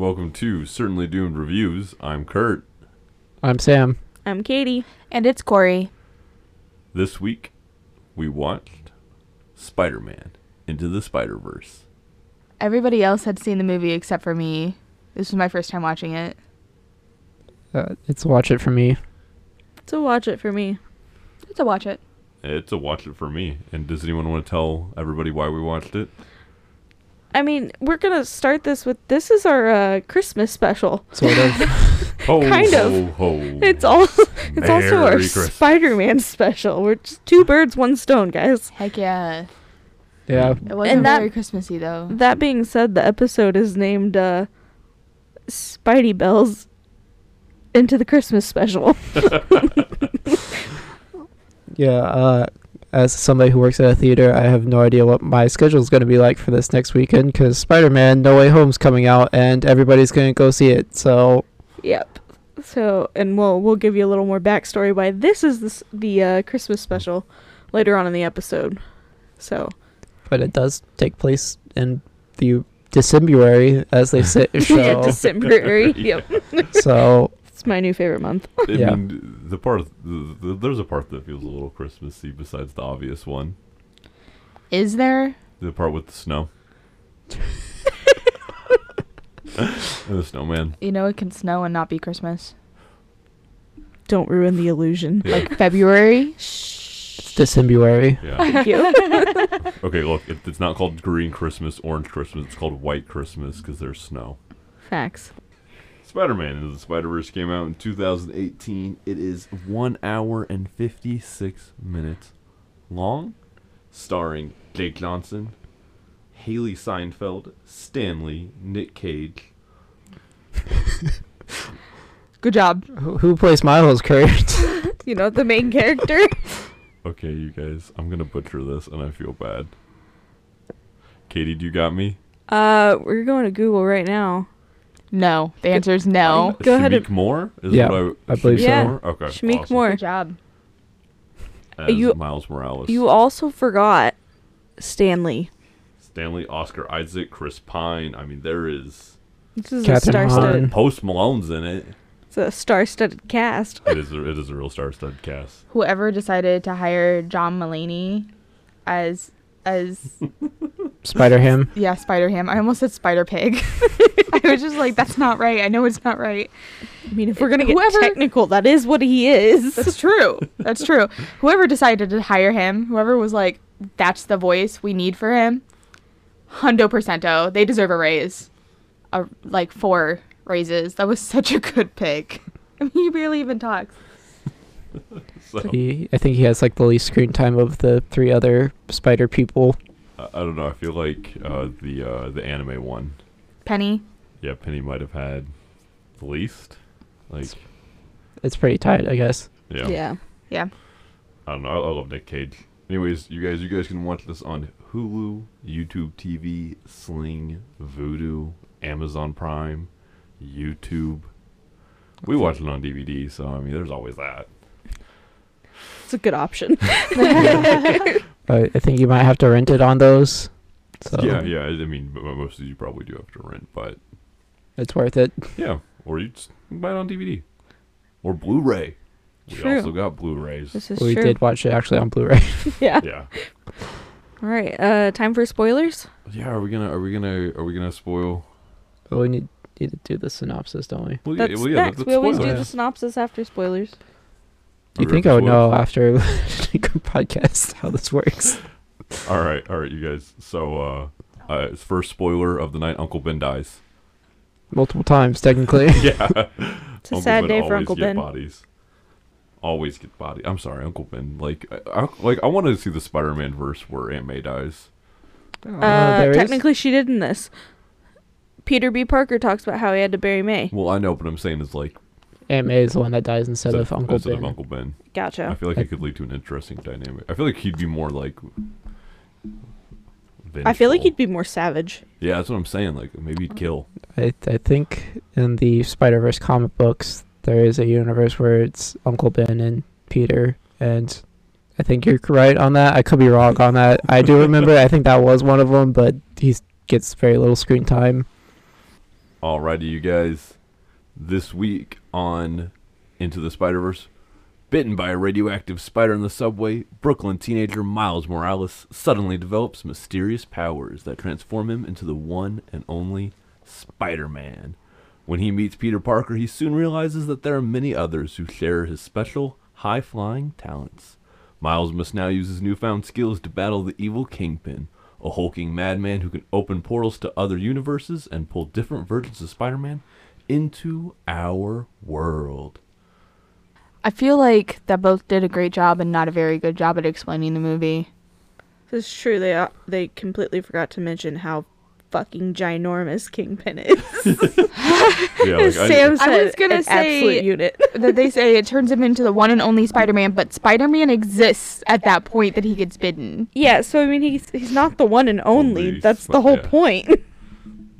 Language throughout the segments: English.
Welcome to Certainly Doomed Reviews. I'm Kurt. I'm Sam. I'm Katie. And it's Corey. This week, we watched Spider Man Into the Spider Verse. Everybody else had seen the movie except for me. This was my first time watching it. Uh, it's watch it for me. It's a watch it for me. It's a watch it. It's a watch it for me. And does anyone want to tell everybody why we watched it? I mean, we're gonna start this with this is our uh, Christmas special. Sort of. Ho, Kind ho, of. ho. It's all. It's also our Christmas. Spider-Man special. We're just two birds, one stone, guys. Heck yeah. yeah. It wasn't And that- very Christmassy though. That being said, the episode is named uh, Spidey Bells into the Christmas special. Yeah. Uh, as somebody who works at a theater, I have no idea what my schedule is going to be like for this next weekend because Spider-Man: No Way Home's coming out and everybody's going to go see it. So Yep. So, and we'll we'll give you a little more backstory why this is this, the uh, Christmas special later on in the episode. So, but it does take place in the December, as they say. yeah, So, December. yep, so it's my new favorite month. I Yeah. mean, the part, the, the, there's a part that feels a little Christmassy besides the obvious one. Is there? The part with the snow. and the snowman. You know it can snow and not be Christmas. Don't ruin the illusion. Yeah. Like February? it's December. yeah. Thank you. Okay, look, it, it's not called green Christmas, orange Christmas. It's called white Christmas because there's snow. Facts. Spider-Man Into the Spider-Verse came out in 2018. It is one hour and 56 minutes long, starring Jake Johnson, Hailee Steinfeld, Stanley, Nick Cage. Good job. Who, who plays Miles, Kurt? You know the main character. Okay, you guys, I'm gonna butcher this, and I feel bad. Katie, do you got me? Uh, we're going to Google right now. No. The answer is no. Go ahead Shameik and- Moore? Is Yeah, what I believe Shameik so. Yeah. Moore? Okay. Shameik awesome. Moore. Good job. As You- Miles Morales. You also forgot Stanley. Stanley, Oscar Isaac, Chris Pine. I mean, there is This is Catherine a star-studded. Post Malone's in it. It's a star-studded cast. It is. A, it is a real star-studded cast. Whoever decided to hire John Mulaney as as Spider Ham. yeah, Spider Ham. I almost said Spider Pig. I was just like, that's not right. I know it's not right. I mean, if we're gonna get Whoever- technical, that is what he is. That's true. That's true. Whoever decided to hire him, whoever was like, that's the voice we need for him, hundo percento, they deserve a raise. A, like four raises. That was such a good pick. I mean, he barely even talks. So He, I think he has like the least screen time of the three other Spider people. I, I don't know. I feel like uh, the uh, the anime one. Penny. Yeah, Penny might have had the least. Like, It's pretty tight, I guess. yeah. yeah. Yeah. I don't know. I, I love Nick Cage. Anyways, you guys, you guys can watch this on Hulu, YouTube TV, Sling, Vudu, Amazon Prime, YouTube. We watch it on DVD, so I mean, there's always that. It's a good option. But I think you might have to rent it on those. So Yeah, yeah. I mean, most of you probably do have to rent, but it's worth it. yeah, or you just buy it on DVD or Blu-ray. We True. also got Blu-rays. This is we true. did watch it actually on Blu-ray. Yeah. yeah. All right. Uh, time for spoilers. Yeah. Are we gonna? Are we gonna? Are we gonna spoil? but we need, need to do the synopsis, don't we? Well, yeah, That's well, yeah, next. let's we always spoil do it. the synopsis after spoilers. You think I would know spoilers? after a podcast how this works? All right, all right, you guys. So, uh, uh, it's first spoiler of the night Uncle Ben dies. Multiple times, technically. yeah. It's a sad day for Uncle get Ben. Bodies. Always get body. I'm sorry, Uncle Ben. Like, I, I, like I wanted to see the Spider-Man verse where Aunt May dies. Uh, there is- technically, she did in this. Peter B. Parker talks about how he had to bury May. Well, I know, but I'm saying is like Aunt May is the one that dies instead of Uncle instead Ben. of Uncle Ben. Gotcha. I feel like it could lead to an interesting dynamic. I feel like he'd be more like. I feel like he'd be more savage. Yeah, that's what I'm saying. Like maybe he'd kill. I I think in the Spider Verse comic books there is a universe where it's Uncle Ben and Peter, and I think you're right on that. I could be wrong on that. I do remember. I think that was one of them, but he gets very little screen time. Alrighty, you guys. This week on Into the Spider Verse, bitten by a radioactive spider in the subway, Brooklyn teenager Miles Morales suddenly develops mysterious powers that transform him into the one and only Spider Man. When he meets Peter Parker, he soon realizes that there are many others who share his special, high flying talents. Miles must now use his newfound skills to battle the evil Kingpin, a hulking madman who can open portals to other universes and pull different versions of Spider Man into our world. I feel like that both did a great job and not a very good job at explaining the movie. This is true. They uh, they completely forgot to mention how fucking ginormous Kingpin is. Yeah, like, I- Sam I said was gonna an say- absolute unit. that they say it turns him into the one and only Spider-Man, but Spider-Man exists at that point that he gets bitten. Yeah, so I mean he's he's not the one and only. Only That's the whole yeah. point.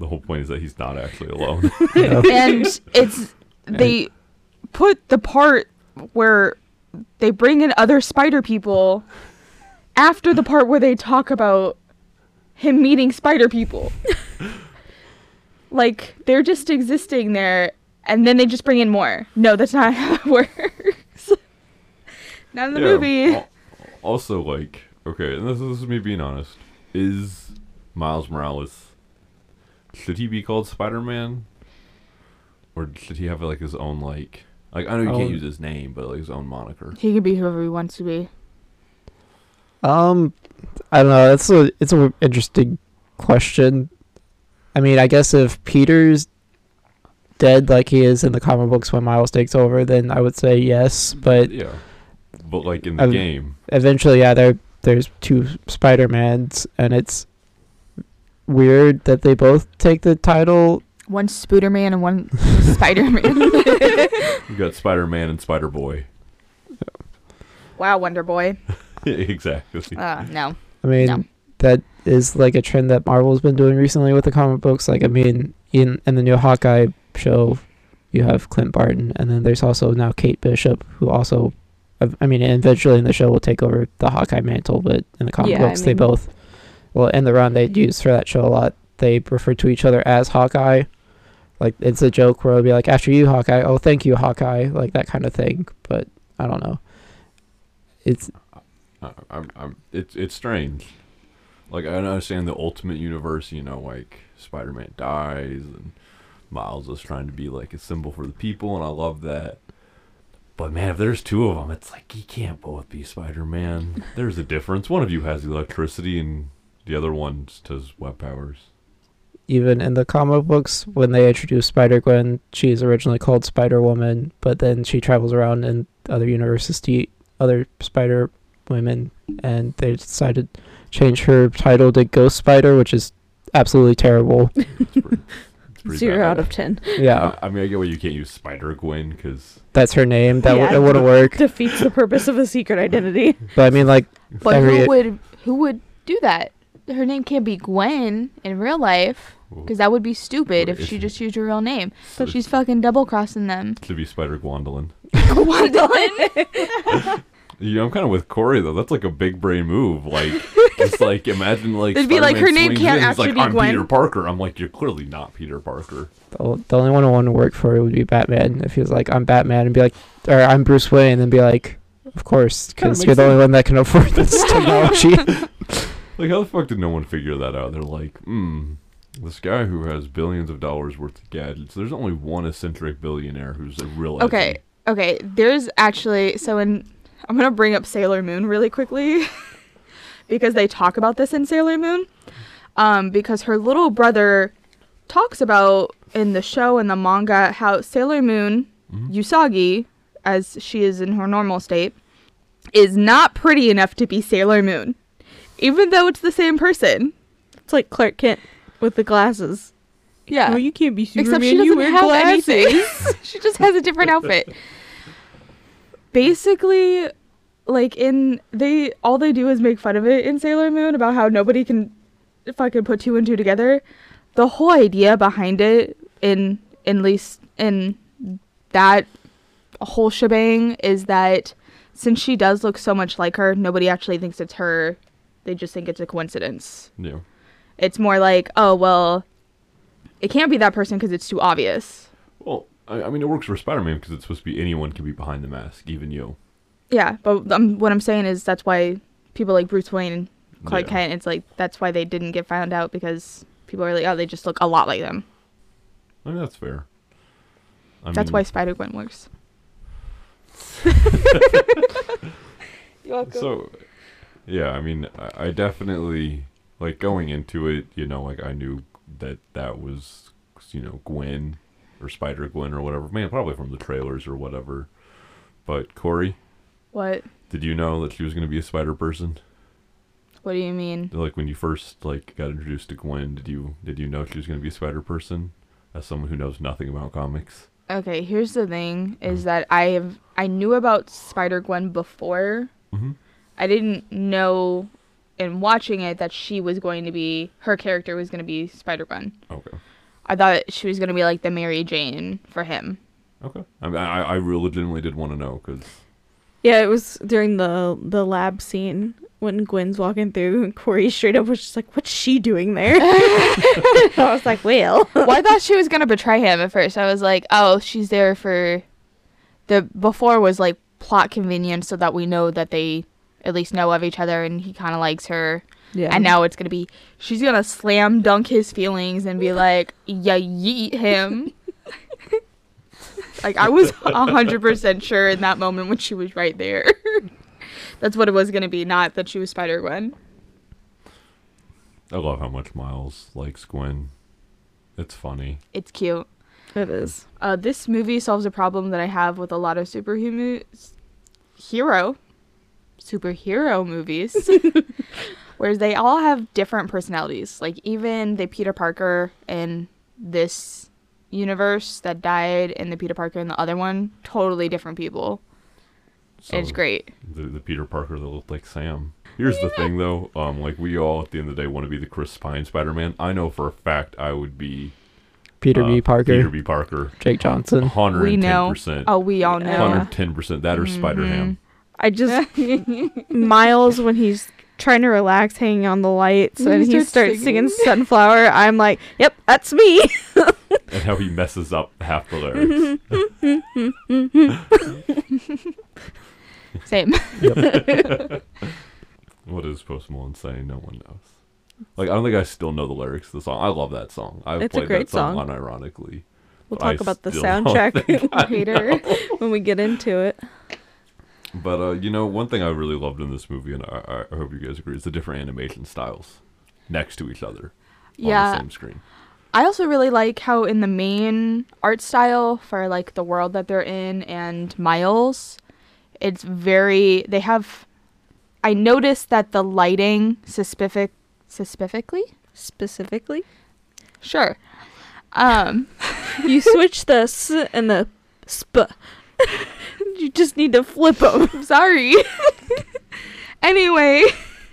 the whole point is that he's not actually alone. And it's they put the part where they bring in other spider people after the part where they talk about him meeting spider people like they're just existing there and then they just bring in more no that's not how it works not in the Yeah, movie al- Also, like, okay, and this, this is me being honest. Is Miles Morales should he be called Spider Man, or should he have like his own like like I know you Own- can't use his name, but like his own moniker. he can be whoever he wants to be Um, I don't know. That's a it's a interesting question. I mean, I guess if Peter's dead like he is in the comic books when Miles takes over, then I would say yes. But yeah, but like in the I've- game, eventually, yeah, there there's two Spider Mans, and it's weird that they both take the title. one Spooder Man and one spider-man you got Spider Man and Spider Boy. wow wonder boy exactly. uh no I mean, No. that is like a trend that Marvel's been doing recently with the comic books. Like, I mean, in in the new Hawkeye show, you have Clint Barton, and then there's also now Kate Bishop, who also, I- I mean, eventually in the show will take over the Hawkeye mantle, but in the comic Yeah, I books, they both, well, in the run they used for that show a lot, they refer to each other as Hawkeye. Like, it's a joke where it'll be like, after you, Hawkeye, oh, thank you, Hawkeye, like that kind of thing. But I don't know. It's I, I'm, I'm, it's it's strange. Like I understand the Ultimate Universe, you know, like Spider-Man dies and Miles is trying to be like a symbol for the people, and I love that. But man, if there's two of them, it's like you can't both be Spider-Man. There's a difference. One of you has electricity, and the other one just has web powers. even in the comic books when they introduced Spider Gwen, she's originally called Spider Woman, but then she travels around in other universes to eat other Spider Women, and they decided to change her title to Ghost Spider, which is absolutely terrible. It's pretty, it's pretty Zero bad. out of ten. yeah, I, I mean, I get why you can't use Spider Gwen because that's her name. That Yeah. w- it wouldn't work. Defeats the purpose of a secret identity. But I mean, like, But Every- who would who would do that? Her name can't be Gwen in real life because that would be stupid if she just used her real name. so She's fucking double crossing them. to be Spider Gwendolyn. Gwendolyn. Yeah, I'm kind of with Corey though. That's like a big brain move. Like, just like imagine like It'd be like her name swings can't in, he's actually like, be I'm Gwen." Peter Parker. I'm like, you're clearly not Peter Parker. the, the only one I want to work for would be Batman. If he was like, I'm Batman, and be like, or I'm Bruce Wayne, and then be like, of course, because you're the only one that can afford this technology. Like, how the fuck did no one figure that out? They're like, hmm, this guy who has billions of dollars worth of gadgets. There's only one eccentric billionaire who's a real. edgy." okay, okay. There's actually so in I'm gonna bring up Sailor Moon really quickly because they talk about this in Sailor Moon. Um, because her little brother talks about in the show and the manga how Sailor Moon Mhm. Usagi, as she is in her normal state, is not pretty enough to be Sailor Moon, even though it's the same person. It's like Clark Kent with the glasses. Yeah. No, you can't be Superman. Except she you doesn't wear have glasses. anything. she just has a different outfit. Basically, like in they all they do is make fun of it in Sailor Moon about how nobody can fucking put two and two together. The whole idea behind it in in least in that whole shebang is that since she does look so much like her, nobody actually thinks it's her. They just think it's a coincidence Yeah. it's more like oh well it can't be that person because it's too obvious. Well, I, I mean, it works for Spider-Man because it's supposed to be anyone can be behind the mask, even you. Yeah, but um, what I'm saying is that's why people like Bruce Wayne and Clark Yeah. Kent. It's like that's why they didn't get found out because people are like, oh, they just look a lot like them. I mean, that's fair. I that's mean, why Spider Gwen works. You're welcome. So, yeah, I mean, I, I definitely like going into it. You know, like I knew that that was, you know, Gwen or Spider Gwen or whatever. Man, probably from the trailers or whatever. But Corey, what? did you know that she was going to be a spider person? What do you mean? Like when you first like got introduced to Gwen, did you did you know she was going to be a spider person? As someone who knows nothing about comics. Okay, here's the thing: is that I have I knew about Spider Gwen before. Mm-hmm. I didn't know in watching it that she was going to be her character was going to be Spider Gwen. Okay. I thought she was going to be like the Mary Jane for him. Okay. I mean, I, I really legitimately did want to know because Yeah, it was during the the lab scene when Gwen's walking through and Corey straight up was just like, What's she doing there? I was like, Well well, I thought she was gonna betray him at first. I was like, oh, she's there for the before was like plot convenience so that we know that they at least know of each other and he kind of likes her. Yeah. And now it's gonna be she's gonna slam dunk his feelings and be like, yeah, yeet him. like I was a hundred percent sure in that moment when she was right there. That's what it was gonna be, not that she was Spider Gwen. I love how much Miles likes Gwen. It's funny. It's cute. it is. Uh, this movie solves a problem that I have with a lot of superhuman hero superhero movies, whereas they all have different personalities. Like even the Peter Parker in this universe that died, and the Peter Parker in the other one, totally different people. So it's great. The, the Peter Parker that looked like Sam. Here's the thing, though. Um, like we all at the end of the day want to be the Chris Pine Spider-Man. I know for a fact I would be Peter uh, B. Parker, Peter B. Parker. Jake Johnson. Hundred We know. Oh, we all know. Hundred ten percent. That or Spider Ham. I just Miles when he's trying to relax hanging on the lights When and he he starts starts singing singing. Sunflower, I'm like, Yep, that's me. And how he messes up half the lyrics. Same. what is Post Malone saying? No one knows. Like I don't think I still know the lyrics to the song. I love that song. I've It's a played great that song, song. unironically. We'll but I talk about the soundtrack later when we get into it. But uh, you know, one thing I really loved in this movie, and I, I hope you guys agree, is the different animation styles next to each other on the Yeah. same screen. I also really like how in the main art style for like the world that they're in and Miles, it's very they have I noticed that the lighting specific specifically? Specifically. Sure. Um You switch the s and the sp. you just need to flip them. sorry. anyway,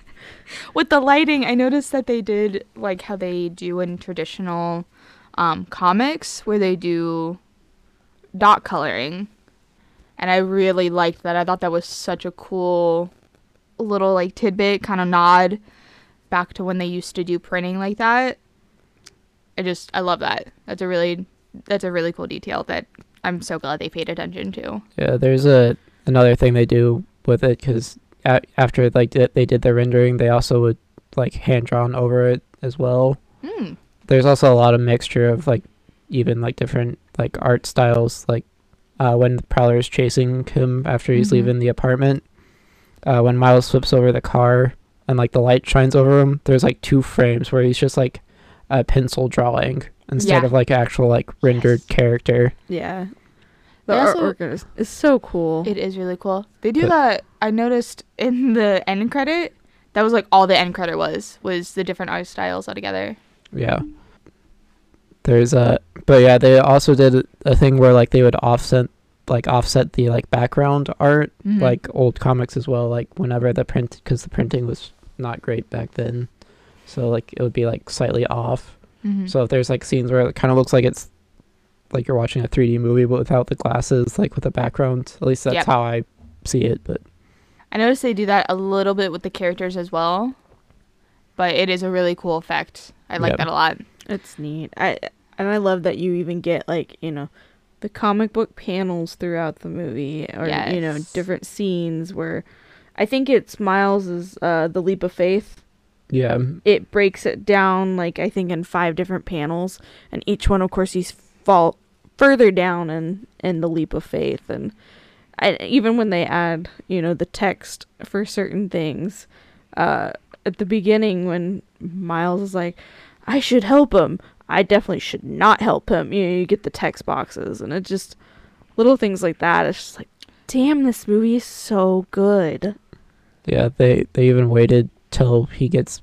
with the lighting, I noticed that they did like how they do in traditional um, comics, where they do dot coloring, and I really liked that. I thought that was such a cool little like tidbit, kind of nod back to when they used to do printing like that. I just I love that. That's a really that's a really cool detail that I'm so glad they paid attention to. Yeah, there's a another thing they do with it because a- after like th- they did the rendering, they also would like hand drawn over it as well. Hmm. There's also a lot of mixture of like even like different like art styles. Like uh, when the Prowler is chasing him after he's Mhm. leaving the apartment, uh, when Miles flips over the car and like the light shines over him, there's like two frames where he's just like a pencil drawing instead Yeah. of like actual like rendered character. Yeah. The They also- artwork is, is so cool. It is really cool. They do But- that. I noticed in the end credit. That was like all the end credit was was the different art styles all together. Yeah. There's a, but yeah, they also did a thing where like they would offset, like offset the like background art, Mhm. like old comics as well. Like whenever the print, because the printing was not great back then, so like it would be like slightly off. Mhm. So if there's like scenes where it kind of looks like it's like you're watching a 3D movie but without the glasses, like with the background. At least that's Yep. how I see it. But I noticed they do that a little bit with the characters as well, but it is a really cool effect. I like Yep. that a lot. It's neat. I And I love that you even get like, you know, the comic book panels throughout the movie or you know, different scenes where I think it's Miles's uh The Leap of Faith. Yeah, It breaks it down like I think in five different panels and each one of course he's fall further down in in The Leap of Faith and I, even when they add, you know, the text for certain things, uh, at the beginning when Miles is like, "I should help him," I definitely should not help him. You know, you get the text boxes, and it just little things like that. It's just like, damn, this movie is so good. yeah. They they even waited till he gets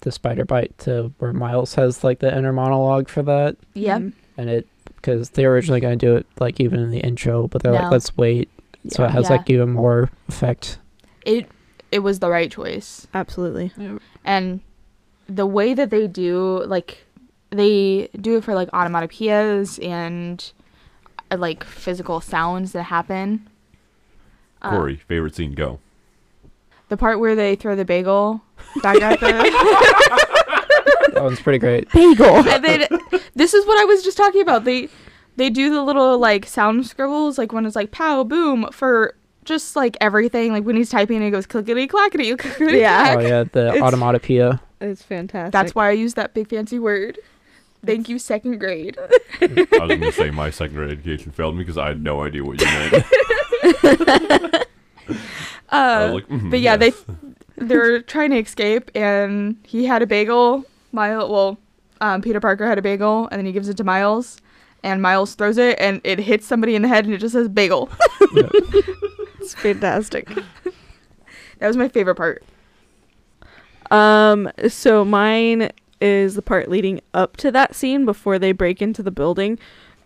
the spider bite to where Miles has like the inner monologue for that, Yep. Mhm. and it because they were originally going to do it like even in the intro, but they're No. like, let's wait, so it has Yeah. like even more effect. It it was the right choice. Absolutely. and the way that they do like they do it for like onomatopoeias and uh, like physical sounds that happen Uh, Corey, favorite scene, go. The part where they throw the bagel back at the That one's pretty great. Bagel. and then this is what i was just talking about they they do the little like sound scribbles like when it's like pow boom for just like everything like when he's typing it goes clickety clackety clickety Yeah. Oh yeah, the It's- automatopoeia. It's fantastic. that's why i use that big fancy word thank you second grade I was going to say my second grade education failed me because I had no idea what you meant. I uh like, "Mhm, But yeah, yes." they they're trying to escape, and he had a bagel. Miles, well, um, Peter Parker had a bagel, and then he gives it to Miles, and Miles throws it, and it hits somebody in the head, and it just says bagel. it's fantastic. That was my favorite part. Um, so mine is the part leading up to that scene before they break into the building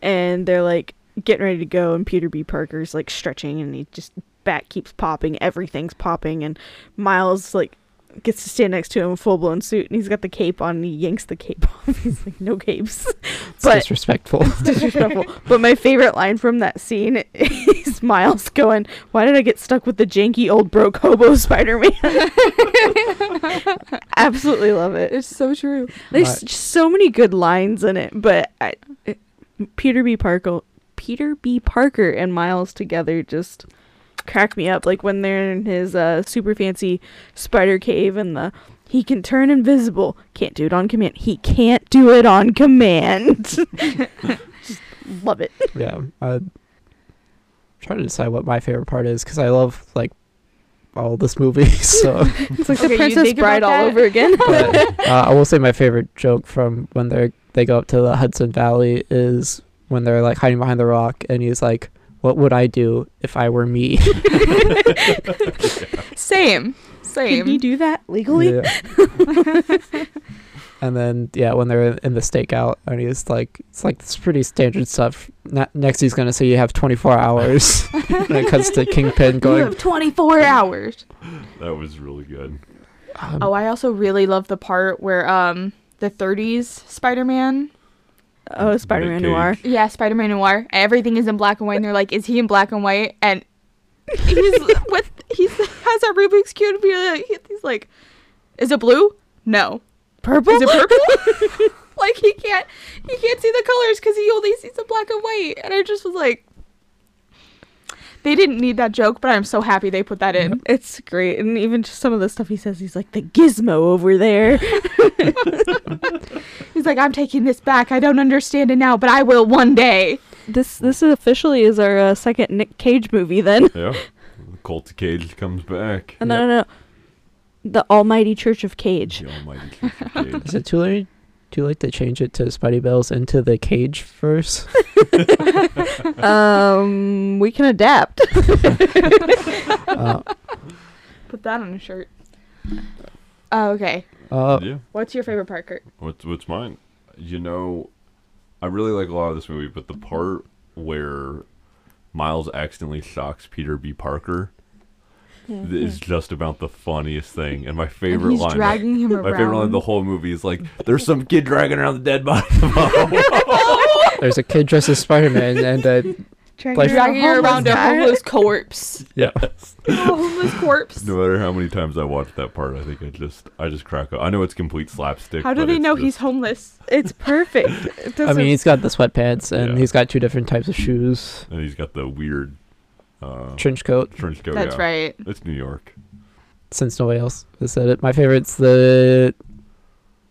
and they're like getting ready to go and Peter B. Parker's like stretching and he just back keeps popping, everything's popping and Miles like gets to stand next to him in full blown suit and he's got the cape on and he yanks the cape off. He's like, No capes. It's But- disrespectful. disrespectful. but my favorite line from that scene is Miles going, "Why did I get stuck with the janky old broke hobo Spider-Man?" Absolutely love it. It's so true. There's Right. just so many good lines in it, but I, it, Peter B. Parker, Peter B. Parker, and Miles together just crack me up. Like when they're in his uh, super fancy spider cave and the he can turn invisible. Can't do it on command. He can't do it on command. just love it. yeah, I'm trying to decide what my favorite part is because I love like all this movie. So, It's like Okay, the you Princess Bride all over again. but, uh, I will say my favorite joke from when they they go up to the Hudson Valley is when they're like hiding behind the rock, and he's like, "What would I do if I were me?" Same. Same. Can he Same. do that legally? Yeah. and then yeah, when they're in the stakeout, and he's like, "It's like this pretty standard stuff." Ne- next, he's gonna say you have 24 hours, and it cuts to Kingpin going. You have 24 hours. that was really good. um, Oh, I also really love the part where um the 30s Spider-Man Oh, Spider-Man Noir. Yeah, Spider Man Noir. Everything is in black and white, and they're like, "Is he in black and white?" And he's with he's has a Rubik's cube. And be like, he's like, "Is it blue? No. Purple? Is it purple?" like he can't he can't see the colors because he only sees the black and white. And I just was like, they didn't need that joke, but I'm so happy they put that in. It's great, and even just some of the stuff he says, he's like the gizmo over there. He's like, "I'm taking this back. I don't understand it now, but I will one day." this this officially is our uh, second Nick Cage movie then. Yeah. Colt Cage comes back. No, no, no, the Almighty Church of Cage. The almighty Church of Cage. Is it too late? Too like to change it to Spidey Bells into the cage verse? um, we can adapt. uh, Put that on a shirt. Oh, okay. uh, yeah. What's your favorite part, Kurt? What's what's mine? You know, I really like a lot of this movie, but the part where Miles accidentally shocks Peter B. Parker is just about the funniest thing. And my And favorite he's line. dragging him around. my around. favorite line of the whole movie is like, "There's some kid dragging around the dead body." of a there's a kid dressed as Spider Man, and uh, Dragging dragging her around a homeless corpse. Yeah. a homeless corpse. No matter how many times I watch that part, I think I just I just crack up. I know it's complete slapstick. How do but they it's know just- he's homeless? It's perfect. It I doesn't- mean, he's got the sweatpants and Yeah. he's got two different types of shoes, And he's got the weird uh, trench coat. trench coat. That's yeah. right. It's New York. Since nobody else has said it, my favorite's the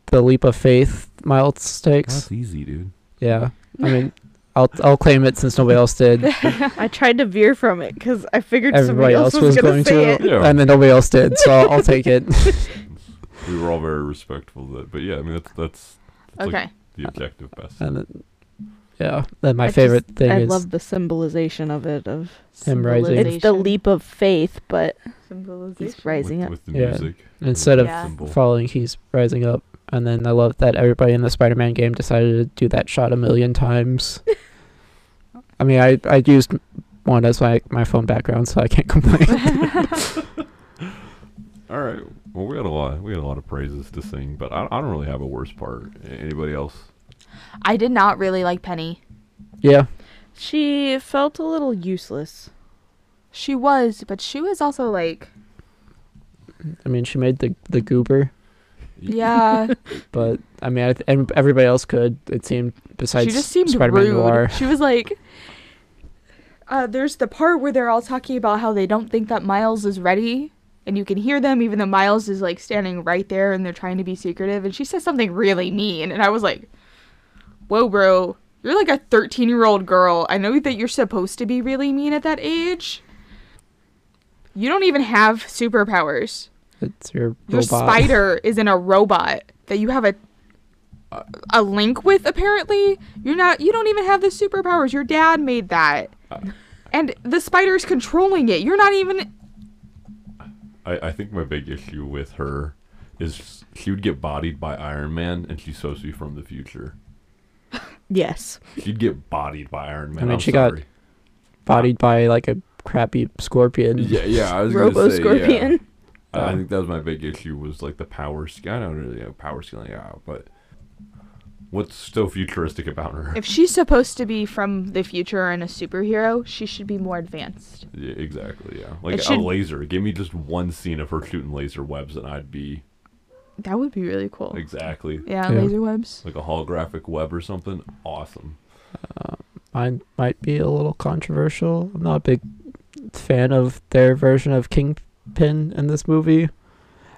the leap of faith Miles takes. That's easy, dude. Yeah, I mean, I'll I'll claim it since nobody else did. I tried to veer from it because I figured Everybody somebody else else was, was gonna going say to, it. Yeah. and then nobody else did, so I'll, I'll take it. We were all very respectful of that. But yeah, I mean that's that's, that's Okay. like the objective best. And then, yeah, then my I just- favorite thing I is love the symbolization of it. Of Him rising. it's the leap of faith, but Symbolization. he's rising with, up. with the Yeah. music. instead of Yeah. Symbol. falling, he's rising up. And then I love that everybody in the Spider-Man game decided to do that shot a million times. I mean, I I used one as my my phone background, so I can't complain. All right. Well, we had a lot. We had a lot of praises to sing, but I, I don't really have a worst part. A- Anybody else? I did not really like Penny. yeah, She felt a little useless. She was, but she was also like, I mean, she made the the goober, yeah. but I mean, I th- and everybody else could. It seemed besides she just seemed Spider-Man rude. Noir. She was like, uh, there's the part where they're all talking about how they don't think that Miles is ready, and you can hear them even though Miles is like standing right there and they're trying to be secretive. And she says something really mean, and I was like, whoa, bro. You're like a 13 year old girl. I know that you're supposed to be really mean at that age. You don't even have superpowers. It's your Your robot. spider isn't a robot that you have a a link with apparently. You're not you don't even have the superpowers. Your dad made that. Uh. And the spider's controlling it. You're not even I, I think my big issue with her is she would get bodied by Iron Man, and she's supposed to be from the future. Yes. She'd get bodied by Iron Man. mean, I'm she got- bodied by like a crappy scorpion. Yeah, yeah. I was Robo gonna say, yeah. Scorpion. I, I think that was my big issue was like the power skill. I don't really know power scaling out, but what's so futuristic about her? if she's supposed to be from the future and a superhero, she should be more advanced. Yeah, exactly. Yeah, like It a should- laser. Give me just one scene of her shooting laser webs, and I'd be That would be really cool. exactly Yeah, Yeah. laser webs. like a holographic web or something. Awesome. Uh, mine might be a little controversial. I'm not a big fan of their version of Kingpin in this movie.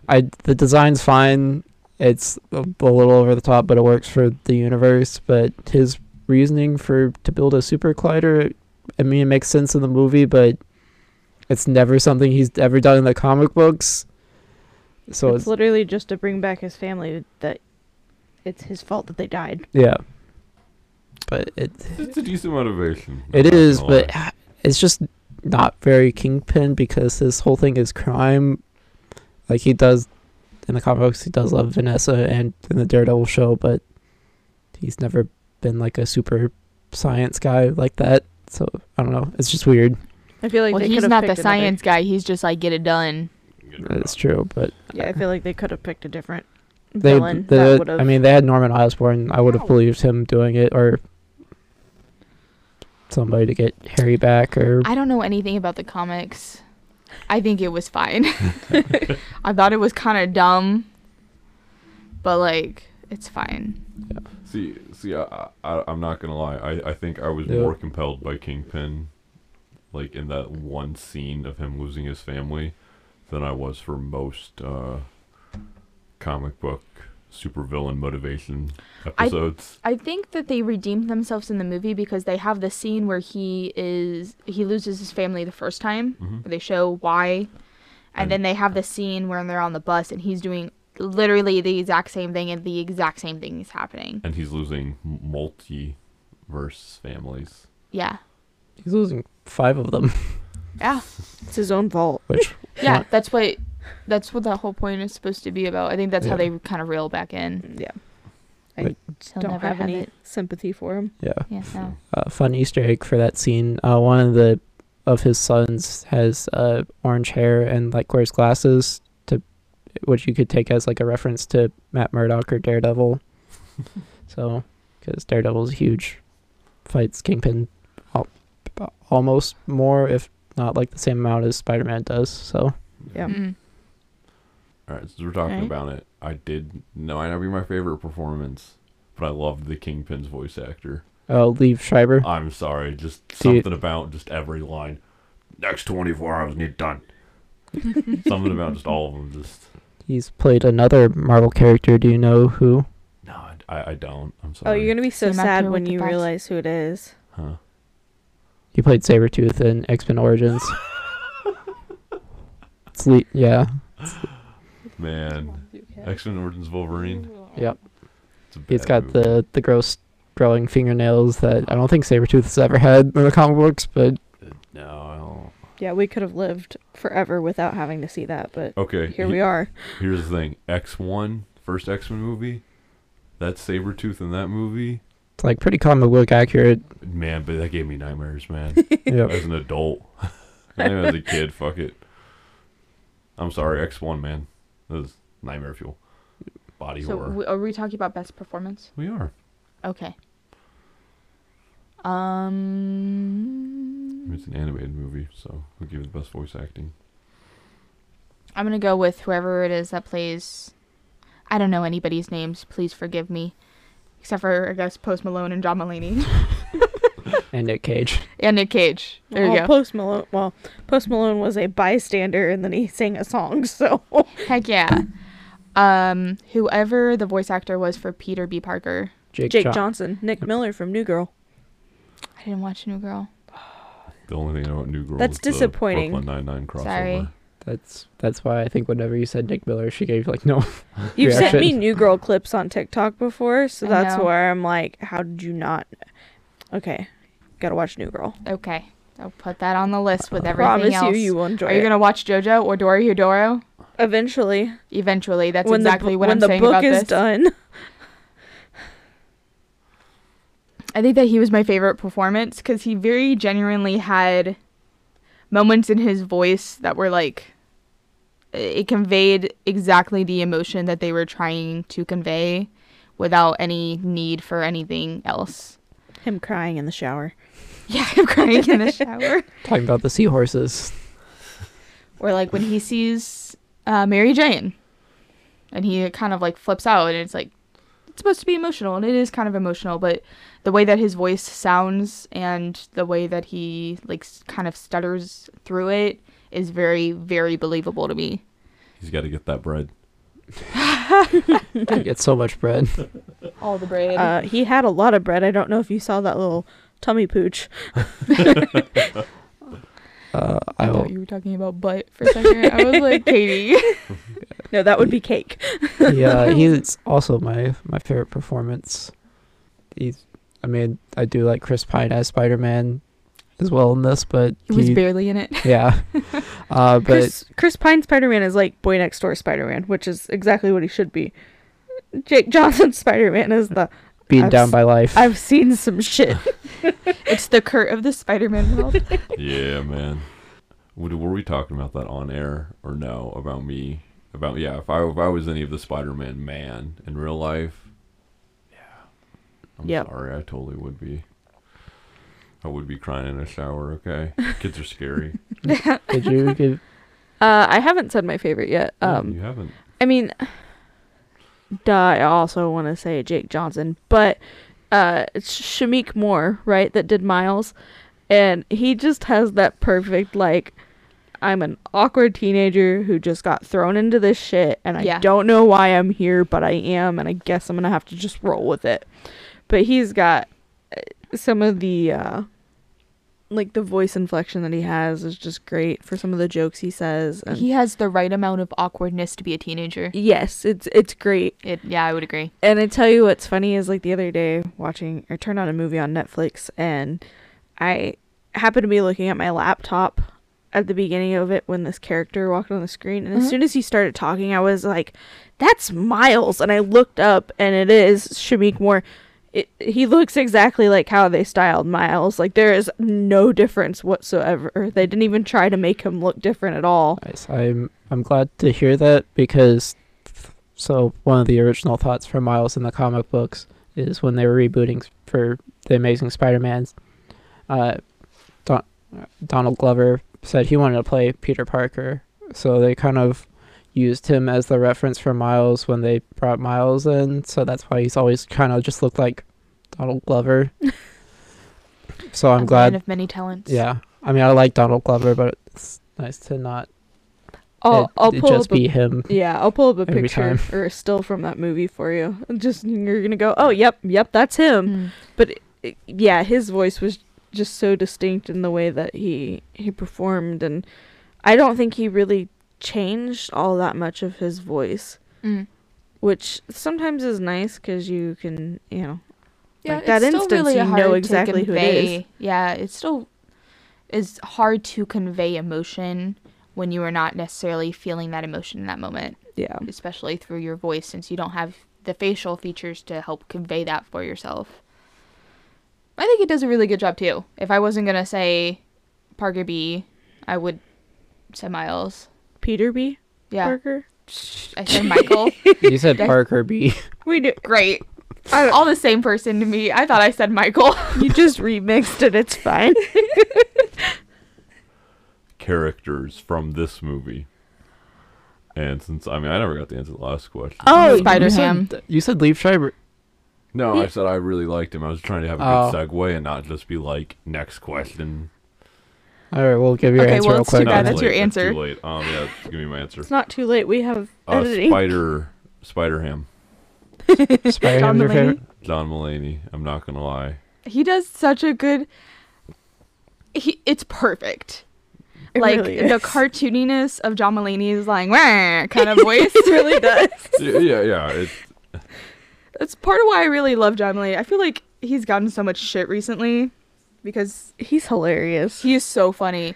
I the design's fine. It's a, a little over the top, but it works for the universe. But his reasoning for to build a super collider, I mean, it makes sense in the movie, but it's never something he's ever done in the comic books. So it's it's, literally just to bring back his family that it's his fault that they died. yeah. But it It's a decent motivation. I'm It not is, gonna but lie. it's just not very Kingpin because his whole thing is crime. Like he does in the comic books, he does love Vanessa and in the Daredevil show, but he's never been like a super science guy like that. So I don't know. It's just weird. I feel like well, they he's not the picked another- science guy. He's just like get it done. It's true, but Yeah, I feel like they could have picked a different they, villain the, that would have. I mean, they had Norman Osborn. I would have believed him doing it, or somebody to get Harry back, or I don't know anything about the comics. I think it was fine. I thought it was kind of dumb, but like it's fine. See, see, I, I, I'm not gonna lie. I, I think I was Yeah. more compelled by Kingpin, like in that one scene of him losing his family, than I was for most uh, comic book supervillain motivation episodes. I think that they redeemed themselves in the movie because they have the scene where he is he loses his family the first time. Mhm. Where they show why, and, And- then they have the scene where they're on the bus and he's doing literally the exact same thing and the exact same thing is happening. and he's losing multiverse families. Yeah, he's losing five of them. yeah, it's his own fault. Which yeah. What? That's what that's what that whole point is supposed to be about. I think that's how they kind of reel back in. Yeah. Wait. He'll Don't never have any it. sympathy for him. yeah. Yeah, no. uh, fun Easter egg for that scene. Uh, one of the of his sons has uh, orange hair and like wears glasses, to which you could take as like a reference to Matt Murdock or Daredevil. so, because Daredevil's huge, fights Kingpin all, almost more, if not like the same amount as Spider Man does. So Yeah. Mm. All right, so we're talking Okay. about it. I did no, I not be my favorite performance, but I loved the Kingpin's voice actor. Oh, Liev Schreiber. I'm sorry, just Do you- something about just every line. Next 24 hours need done. something about just all of them. Just He's played another Marvel character. Do you know who? no, I, I don't. I'm sorry. Oh, you're gonna be so Same sad when you box. realize who it is. Huh? He played Sabretooth in X Men Origins. it's Le- yeah. Man, X Men Origins Wolverine. Yep. It's a He's got movie. the the gross growing fingernails that I don't think Sabretooth has ever had in the comic books, but uh, No, I don't. Yeah, we could have lived forever without having to see that, but Okay. here he- we are. Here's the thing: X One, first X Men movie. That Sabretooth in that movie, it's like pretty comic book accurate. man, but that gave me nightmares, man. Yep. as an adult. Not even as a kid, fuck it. I'm sorry, X One man. That was nightmare fuel. Body So horror. w- are we talking about best performance? we are. Okay. Um, It's an animated movie, so we'll give it the best voice acting. I'm gonna go with whoever it is that plays. I don't know anybody's names. Please forgive me, except for I guess Post Malone and John Mulaney And Nick Cage. and Nick Cage. There well, you go. Post Malone. Well, Post Malone was a bystander, and then he sang a song. So Heck yeah. Um, whoever the voice actor was for Peter B. Parker. Jake, Jake Jo- Johnson, Nick Miller from New Girl. I didn't watch New Girl. The only thing I know about New Girl That's is the disappointing. Brooklyn Nine Nine crossover. Sorry. That's that's why I think whenever you said Nick Miller, she gave like no. You've sent me New Girl clips on TikTok before, so I that's know. where I'm like, how did you not? Okay, gotta watch New Girl. Okay, I'll put that on the list with I everything Promise else. you, you will enjoy Are you gonna watch JoJo or Dorohedoro? Eventually, Eventually, that's when exactly the, bu- what when I'm the book is done. I think that he was my favorite performance because he very genuinely had moments in his voice that were like it conveyed exactly the emotion that they were trying to convey without any need for anything else. Him crying in the shower. Yeah, I'm crying in the shower. Talking about the seahorses. or like when he sees uh, Mary Jane and he kind of like flips out and it's like it's supposed to be emotional and it is kind of emotional but the way that his voice sounds and the way that he like kind of stutters through it is very very believable to me He's got to get that bread. They get so much bread. all the bread Uh, he had a lot of bread. I don't know if you saw that little tummy pooch. Uh, I I thought you were talking about butt for a second. I was like, Katie. No, that would be cake. yeah, he's also my my favorite performance. He's, I mean, I do like Chris Pine as Spider Man as well in this, but He was barely in it. yeah. Uh, but Chris, Chris Pine Spider Man is like Boy Next Door Spider Man, which is exactly what he should be. Jake Johnson Spider Man is the being I've down s- by life. I've seen some shit. It's the Kurt of the Spider-Man world. yeah, man. Were we talking about that on air or no? About me? About yeah. If I if I was any of the Spider-Man man in real life, yeah. I'm Yep. sorry. I totally would be. I would be crying in a shower. Okay, kids are scary. Did you give? Uh, I haven't said my favorite yet. Yeah, Um, you haven't. I mean, duh. I also want to say Jake Johnson, but uh, it's Shameik Moore, right? That did Miles, and he just has that perfect like. I'm an awkward teenager who just got thrown into this shit, and I Yeah. don't know why I'm here, but I am, and I guess I'm gonna have to just roll with it. But he's got some of the uh, like the voice inflection that he has is just great for some of the jokes he says. And he has the right amount of awkwardness to be a teenager. yes, it's it's great. It, yeah, I would agree. And I tell you what's funny is like the other day watching or turned on a movie on Netflix and I happened to be looking at my laptop at the beginning of it when this character walked on the screen and as Mhm. soon as he started talking I was like that's Miles and I looked up and it is Shameik Moore. It, he looks exactly like how they styled Miles. Like there is no difference whatsoever. They didn't even try to make him look different at all. Nice. I'm I'm glad to hear that because so one of the original thoughts for Miles in the comic books is when they were rebooting for the Amazing Spider-Man's uh Don, Donald Glover said he wanted to play Peter Parker, so they kind of used him as the reference for Miles when they brought Miles in. So that's why he's always kind of just looked like Donald Glover. so I'm A glad. man of many talents. Yeah, I mean I like Donald Glover, but it's nice to not I'll it, I'll pull just up a, be him. yeah I'll pull up a picture time. or a still from that movie for you. Just you're gonna go oh yep yep that's him. Mm. I- yeah, his voice was just so distinct in the way that he he performed, and I don't think he really changed all that much of his voice, Mm. which sometimes is nice because you can you know Yeah, Like, that it's instance, really you know exactly who it is. Yeah, it still is hard to convey emotion when you are not necessarily feeling that emotion in that moment, yeah especially through your voice, since you don't have the facial features to help convey that for yourself. I think it does a really good job too. If I wasn't gonna say Parker B, I would say Miles. Peter B Yeah, Parker. I said Michael. You said Parker B. We do. Great. All the same person to me. I thought I said Michael. You just remixed it. It's fine. Characters from this movie. And since I mean I never got to answer to the last question. Oh, Spider you Ham. You said Liev Schreiber. No, I said I really liked him. I was trying to have a Oh. good segue and not just be like next question. All right, we'll give your Okay, answer well, real it's too bad. That's it's your late. It's answer. too late. Um, yeah, give me my answer. It's not too late. We have Uh, editing. Spider, Spider Ham, Spider John Ham, your Mulaney? favorite? John Mulaney. I'm not gonna lie. he does such a good he it's perfect It like really the is. cartooniness of john mulaney's like "Wah," kind of voice It really does. yeah, yeah, yeah. It, that's part of why i really love john mulaney i feel like he's gotten so much shit recently because He's hilarious. he is so funny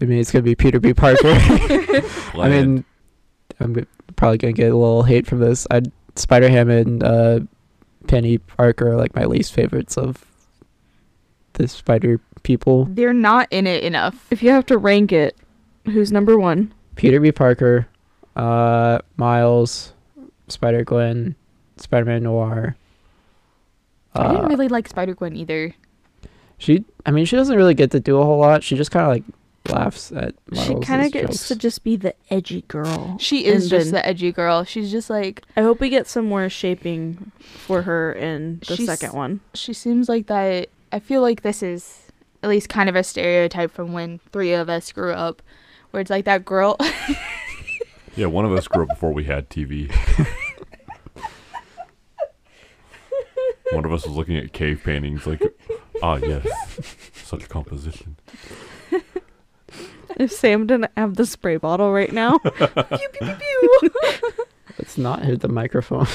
I mean, it's gonna be Peter B. Parker. I mean, I'm g- probably gonna get a little hate from this. I Spider Ham and uh, Penny Parker are like my least favorites of the Spider people. they're not in it enough If you have to rank it, who's number one? Peter B. Parker, uh, Miles, Spider Gwen, Spider Man Noir. I didn't Uh, really like spider-gwen either she, I mean, she doesn't really get to do a whole lot. She just kind of like laughs at. she kind of gets jokes. to just be the edgy girl. she is And just then- the edgy girl she's just like I hope we get some more shaping for her in the second one. she seems like that i feel like this is at least kind of a stereotype from when three of us grew up where it's like that girl yeah, one of us grew up before we had TV. one of us was looking at cave paintings, like, ah, yes, such composition. If Sam didn't have the spray bottle right now, Let's not hit the microphone.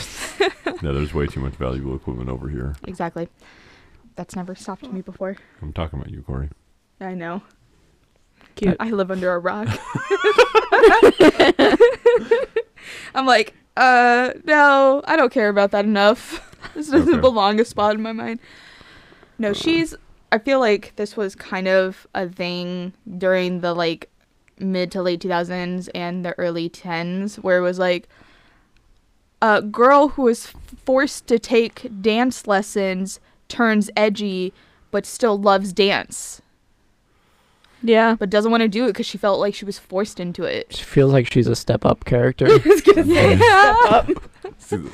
No, there's way too much valuable equipment over here. exactly that's never stopped me before I'm talking about you, Corey. i know Cute. i live under a rock i'm like uh no i don't care about that enough this doesn't Okay. belong a spot in my mind no uh. she's i feel like this was kind of a thing during the like mid to late 2000s and the early 10s where it was like a girl who is forced to take dance lessons turns edgy but still loves dance yeah. but doesn't want to do it because she felt like she was forced into it She feels like she's a step up character. See,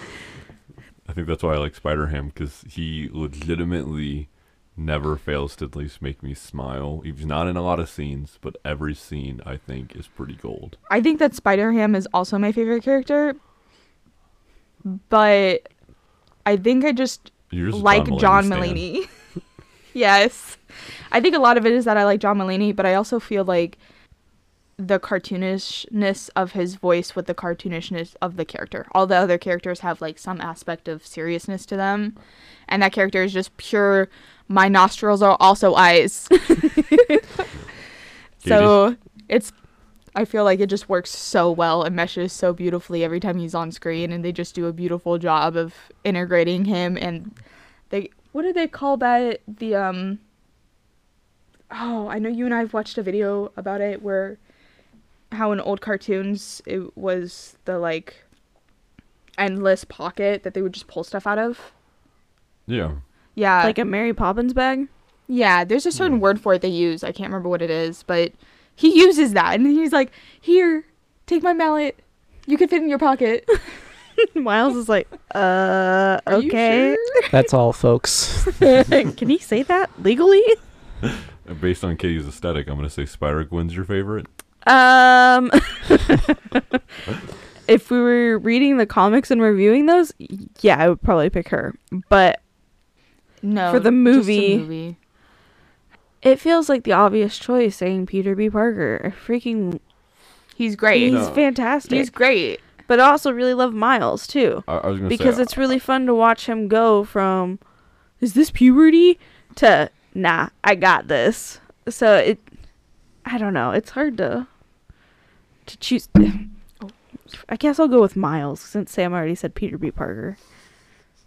I think that's why I like Spider Ham because he legitimately never fails to at least make me smile. He's not in a lot of scenes, but every scene I think is pretty gold. I think that Spider Ham is also my favorite character, but I think I just just like John stan. Mulaney. yes, I think a lot of it is that I like John Mulaney, but I also feel like the cartoonishness of his voice with the cartoonishness of the character. All the other characters have like some aspect of seriousness to them, and that character is just pure. My nostrils are also eyes. so it's. I feel like it just works so well and meshes so beautifully every time he's on screen, and they just do a beautiful job of integrating him. And they, what do they call that? The um. Oh, I know you and I have watched a video about it where how in old cartoons it was the like endless pocket that they would just pull stuff out of. Yeah. Yeah. like a Mary Poppins bag. Yeah, there's a certain Yeah. word for it they use. I can't remember what it is, but he uses that, and he's like, "Here, take my mallet. You can fit in your pocket." Miles is like, uh, Are okay. sure? That's all, folks. Can he say that legally? Based on Kitty's aesthetic, I'm gonna say Spider Gwen's your favorite. Um, if we were reading the comics and reviewing those, yeah, I would probably pick her. But No, For the just movie. movie. it feels like the obvious choice saying Peter B. Parker. I freaking, He's great. he's No. fantastic. He's great. but I also really love Miles too. I, I was gonna because say, it's really fun to watch him go from is this puberty to nah i got this so it i don't know it's hard to to choose i guess i'll go with miles since sam already said peter b parker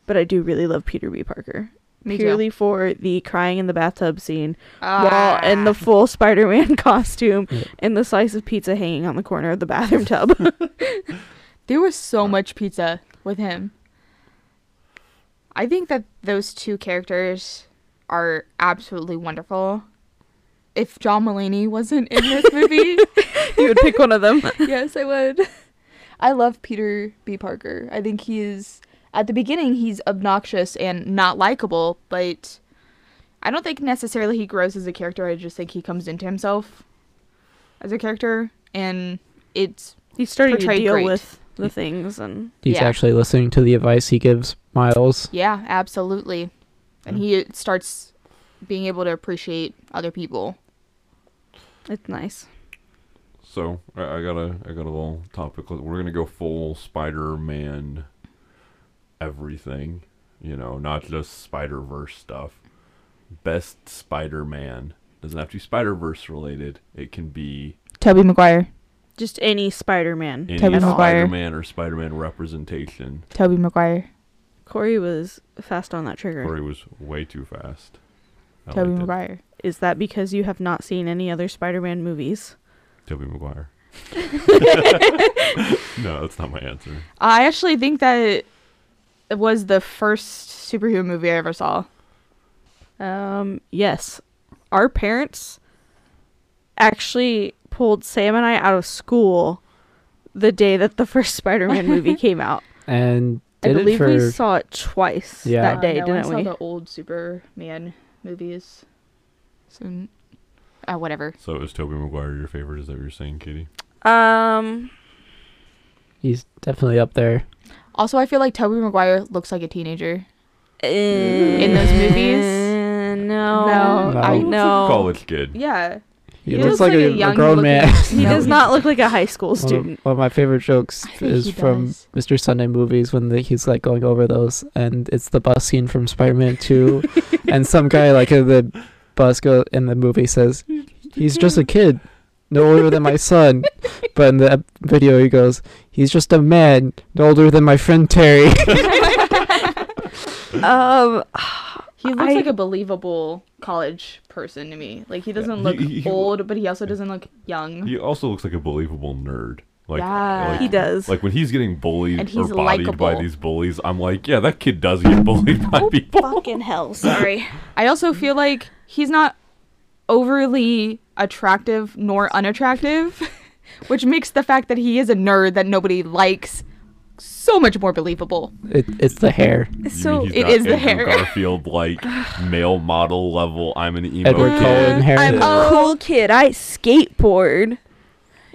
but i do really love peter b parker Me purely for the crying in the bathtub scene too. while in the Ah. full spider-man costume Yeah. and the slice of pizza hanging on the corner of the bathroom tub There was so much pizza with him. I think that those two characters are absolutely wonderful. If John Mulaney wasn't in this movie, you would pick one of them yes, I would. I love Peter B. Parker. I think he is at the beginning he's obnoxious and not likable, but I don't think necessarily he grows as a character. I just think he comes into himself as a character and it's he's starting to deal great. with the things and He's Yeah. actually listening to the advice he gives Miles. yeah, absolutely. And he starts being able to appreciate other people. it's nice So I, I got a I got a little topic. We're gonna go full Spider-Man, everything. You know, not just Spider Verse stuff. Best Spider-Man doesn't have to be Spider Verse related. It can be Tobey Maguire. just any Spider-Man. any Tobey Maguire. Spider-Man or Spider-Man representation. Tobey Maguire. Corey was fast on that trigger. Corey was way too fast. I Tobey liked it. Maguire. Is that because you have not seen any other Spider-Man movies? Tobey Maguire. no, that's not my answer. I actually think that it was the first superhero movie I ever saw. Um, yes. Our parents actually pulled Sam and I out of school the day that the first Spider-Man movie came out. And I did it believe for we saw it twice Yeah. that day, Uh, no, didn't saw we? the old Superman movies. So, uh, whatever. So is Tobey Maguire your favorite? Is that what you're saying, Katie? Um, he's definitely up there. Also, I feel like Tobey Maguire looks like a teenager. in those movies? No, No, No. I He Looks like a know. college kid. Yeah. He, He looks, looks like, like a, a a grown looking- man. He No, does not look like a high school One of, student. one of my favorite jokes is from. Mr. Sunday movies when the, he's like going over those, and it's the bus scene from Spider-Man Two, and some guy like in the bus go in the movie says, "He's just a kid, no older than my son," but in the video he goes, "He's just a man, no older than my friend Terry." Um, He looks I- like a believable college person to me. Like he doesn't he- look he- he- old, but he also doesn't look young. He also looks like a believable nerd. Like, Yeah. like he does. Like when he's getting bullied And or he's bodied by these bullies, I'm like, yeah, that kid does get bullied by oh, people. fucking hell! Sorry. I also feel like he's not overly attractive nor unattractive, which makes the fact that he is a nerd that nobody likes so much more believable. it, it's the hair. You So he's it the hair. Garfield like male model level. I'm an emo Edward kid. Cullen hair. I'm a cool kid. I skateboard.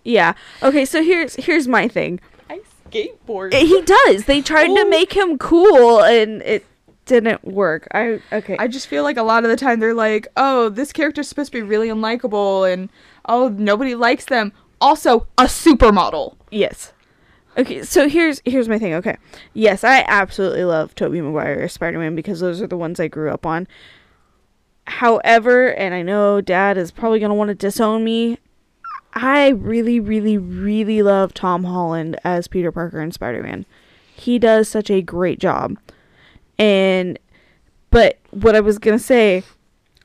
Yeah. Okay. So here's here's my thing. I skateboard. Eh, He does. They tried to Oh. make him cool, and it didn't work. I okay. I just feel like a lot of the time they're like, oh, this character's supposed to be really unlikable, and oh, nobody likes them. Also, a supermodel. yes. Okay. So here's here's my thing. Okay. Yes, I absolutely love Tobey Maguire as Spider-Man because those are the ones I grew up on. However, and I know Dad is probably gonna want to disown me. I really, really, really love Tom Holland as Peter Parker and Spider-Man. He does such a great job. And but what I was gonna say,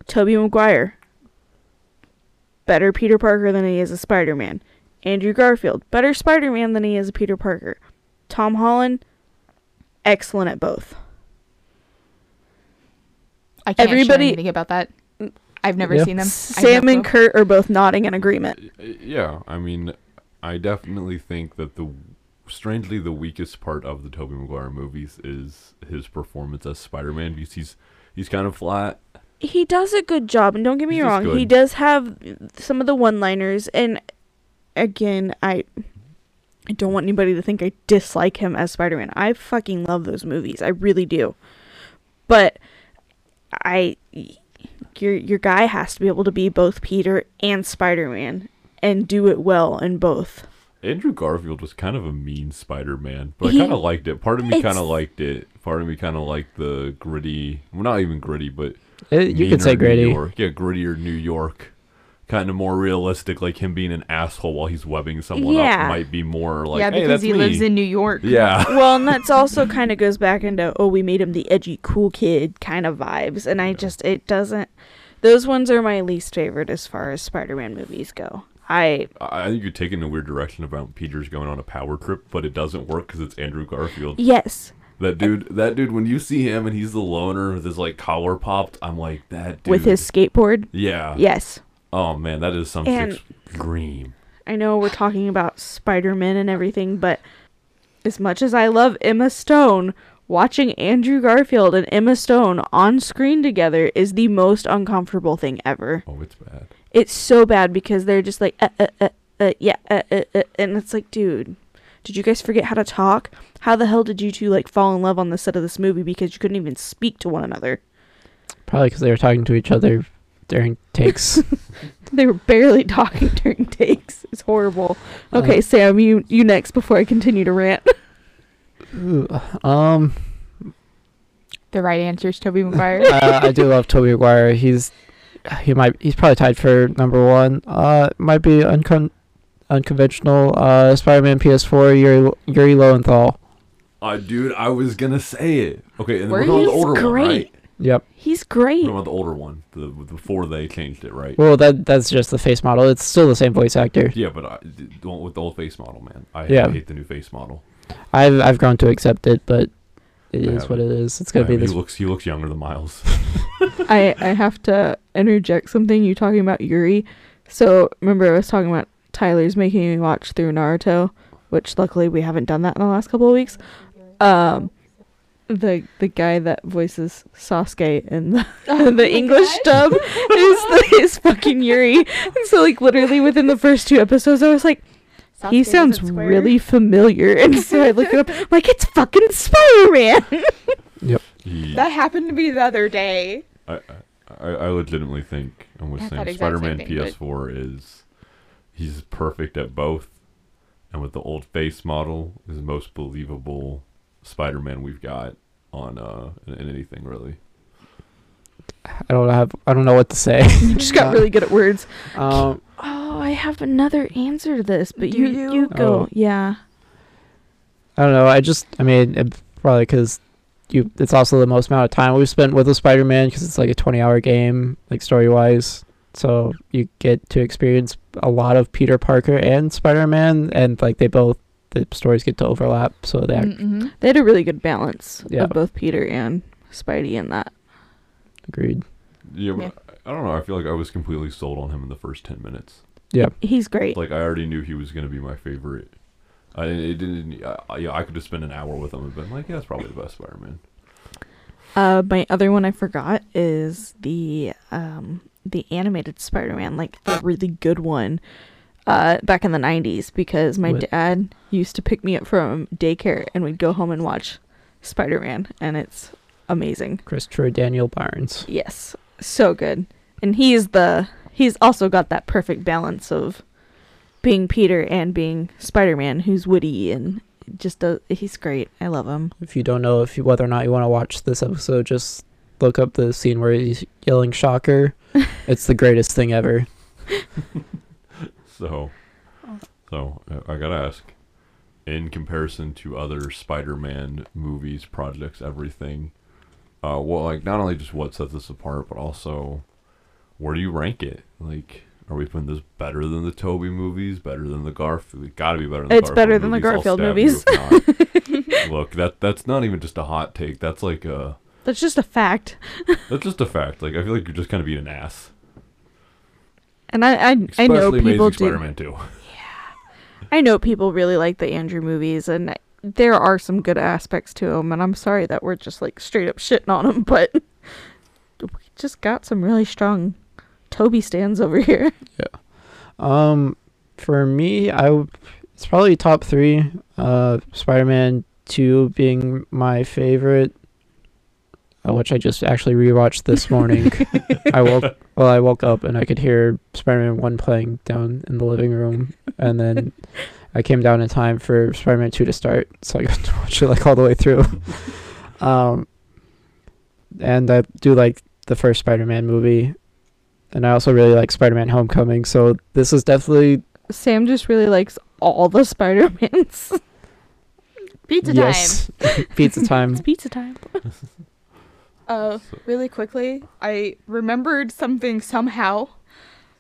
Tobey Maguire, better Peter Parker than he is a Spider-Man. Andrew Garfield, better Spider-Man than he is Peter Parker. Tom Holland, excellent at both. I can't Everybody- Everybody, anything about that. I've never Yeah. seen them. Sam and clue. Kurt are both nodding in agreement. Yeah, I mean, I definitely think that the strangely the weakest part of the Tobey Maguire movies is his performance as Spider-Man because he's he's kind of flat. He does a good job, and don't get me He does wrong, he does have some of the one-liners. And again, I I don't want anybody to think I dislike him as Spider-Man. I fucking love those movies. I really do. But I your your guy has to be able to be both Peter and Spider-Man and do it well in both. Andrew Garfield was kind of a mean Spider-Man, but I kind of liked it. Part of me kind of liked it. Part of me kind of liked the gritty, well, not even gritty, but It, you could say meaner New gritty. York. Yeah, grittier New York. Kind of more realistic, like him being an asshole while he's webbing someone Yeah. up might be more like, yeah, hey, because that's he me. lives in New York. Yeah. well, and that's also kind of goes back into oh, we made him the edgy cool kid kind of vibes, and I just it doesn't. Those ones are my least favorite as far as Spider-Man movies go. I I I think you're taking a weird direction about Peter's going on a power trip, but it doesn't work because it's Andrew Garfield. yes, That dude, that dude. When you see him and he's the loner with his like collar popped, I'm like that dude. with his skateboard. yeah. Yes, Oh man, that is some And- chick's. I know we're talking about Spider-Man and everything, but as much as I love Emma Stone, watching Andrew Garfield and Emma Stone on screen together is the most uncomfortable thing ever. Oh, it's bad. it's so bad because they're just like uh, uh, uh, uh, yeah uh, uh, uh, and it's like dude did you guys forget how to talk how the hell did you two like fall in love on the set of this movie because you couldn't even speak to one another Probably because they were talking to each other during takes. they were barely talking during takes it's horrible okay Uh, sam you you next before i continue to rant Ooh, um, The right answer is Tobey Maguire. uh, I do love Tobey Maguire. He's he might he's probably tied for number one. Uh, might be uncon- unconventional. Uh, Spider-Man PS4. Yuri Yuri Lowenthal. Uh, dude, I was gonna say it. Okay, and Were we're talking about the you? older one, right? Yep. he's great talking about the older one, the before they changed it, right? Well, that that's just the face model. It's still the same voice actor. Yeah, but I, the one with the old face model, man. I, Yeah. I hate the new face model. I've I've grown to accept it, but it I is what it is. It's gonna be Uh, he looks he looks younger than Miles. i i have to interject something you talking about yuri so remember i was talking about tyler's making me watch through naruto which luckily we haven't done that in the last couple of weeks um the the guy that voices Sasuke in the, oh, the English dub is the, is fucking Yuri. And so like literally within the first two episodes, I was like, he sounds really familiar. And so I look it up, I'm like it's fucking Spider Man. He, That happened to me the other day. I, I, I legitimately think I'm with I saying Spider-Man same thing, but- PS4 is he's perfect at both, and with the old face model is most believable Spider-Man we've got on uh in, in anything really. I don't have. I don't know what to say. you just got really good at words. um, Oh, I have another answer to this, but you you? you go. Oh. Yeah. I don't know. I just. I mean, it, probably because you. It's also the most amount of time we've spent with a Spider-Man because it's like a twenty-hour game, like story-wise. So you get to experience a lot of Peter Parker and Spider-Man, and like they both the stories get to overlap. So they act Mm-hmm. They had a really good balance Yeah. of both Peter and Spidey in that. agreed. Yeah, but Yeah. I don't know. I feel like I was completely sold on him in the first ten minutes. Yeah. He's great. Like I already knew he was gonna be my favorite. I it didn't. I, yeah, I could have spent an hour with him and been like, yeah, that's probably the best Spider-Man. Uh, my other one I forgot is the um the animated Spider-Man, like the really good one, uh, back in the '90s, because my What? dad used to pick me up from daycare, and we'd go home and watch Spider-Man, and it's amazing. Christopher Daniel Barnes. Yes, so good, and he's the he's also got that perfect balance of being Peter and being Spider-Man, who's witty and just does. He's great. I love him. If you don't know if you, whether or not you want to watch this episode, just look up the scene where he's yelling "shocker." it's the greatest thing ever. So, so I gotta ask, in comparison to other Spider-Man movies, projects, everything, uh, well, like not only just what sets this apart, but also where do you rank it? Like, are we putting this better than the Tobey movies? Better than the Garfield? It gotta be better. than It's the Garfield better than the movies. I'll Garfield stab you if not. Look, that that's not even just a hot take. That's like a That's just a fact. that's just a fact. Like I feel like you're just kind of being an ass. And I I, I know people Amazing do. Spider-Man 2. I know people really like the Andrew movies, and there are some good aspects to them. And I'm sorry that we're just like straight up shitting on them, but we just got some really strong Tobey stands over here. Yeah. Um, for me, I w- it's probably top three. Uh, Spider-Man Two being my favorite, which I just actually rewatched this morning. I woke well, I woke up and I could hear Spider-Man One playing down in the living room, and then I came down in time for Spider-Man Two to start, so I got to watch it like all the way through. um, and I do like the first Spider-Man movie, and I also really like Spider-Man Homecoming. So this is definitely Sam just really likes all the Spider Mans. Pizza time. yes, pizza time. it's pizza time. Time. Uh, really quickly, I remembered something somehow.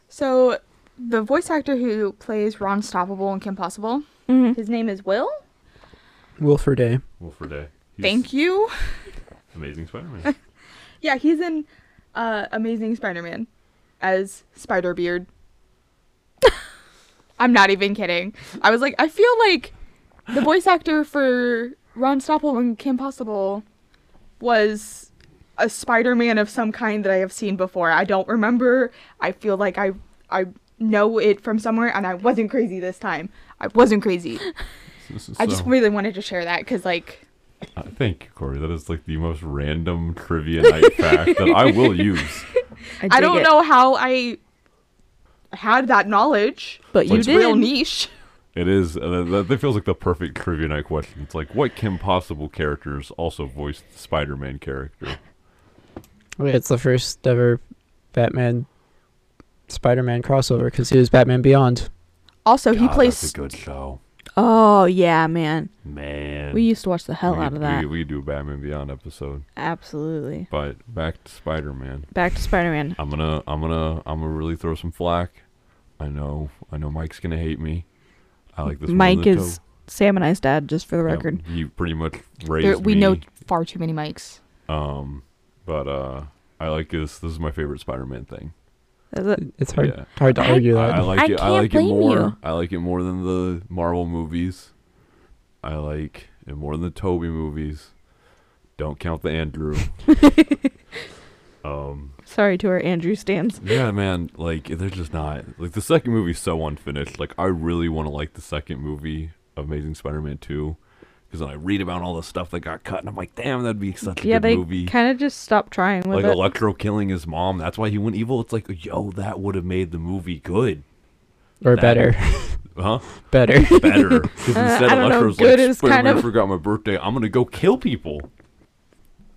So, the voice actor who plays Ron Stoppable and Kim Possible, Mhm. his name is Will. Wilford Day. Will Friedle. He's Thank you. Amazing Spider-Man. Yeah, he's in uh, Amazing Spider-Man as Spider-Beard. I'm not even kidding. I was like, I feel like the voice actor for Ron Stoppable and Kim Possible was a Spider-Man of some kind that I have seen before. I don't remember. I feel like I I know it from somewhere, and I wasn't crazy this time. I wasn't crazy. I just really wanted to share that because like Uh, thank you, Corey. That is like the most random trivia night fact that I will use. I dig don't it. know how I had that knowledge. but you It's did. Real niche. It is. Uh, that, that feels like the perfect trivia night question. It's like, what Kim Possible characters also voiced the Spider-Man character? Wait, it's the first ever Batman Spider-Man crossover because he was Batman Beyond. Also, he God, plays That's a good show, Oh yeah, man. man. We used to watch the hell we out of that. We, we do a Batman Beyond episode, Absolutely. but back to Spider-Man. Back to Spider Man. I'm gonna, I'm gonna, I'm gonna really throw some flack. I know, I know, Mike's gonna hate me. I like this. Mike than is Toe. Sam and I's dad, just for the Yeah, record. he pretty much raised there, we me. know far too many mics. Um, but uh, I like this. This is my favorite Spider-Man thing. Is it? It's hard Yeah. hard to I- argue I, that. I like I it. I can't like it more. you. I like it more than the Marvel movies. I like it more than the Tobey movies. Don't count the Andrew. um, Sorry to our Andrew stands. yeah, man. Like they're just not like the second movie's so unfinished. Like I really want to like the second movie, of Amazing Spider-Man Two, because then I read about all the stuff that got cut, and I'm like, damn, that'd be such a Yeah, good they movie. kind of just stopped trying with like it. Electro killing his mom. That's why he went evil. It's like, yo, that would have made the movie good, or that- better, huh? better. better. Because Uh, instead, I don't know, Electro's good like, is Spider-Man kind of- forgot my birthday. I'm gonna go kill people.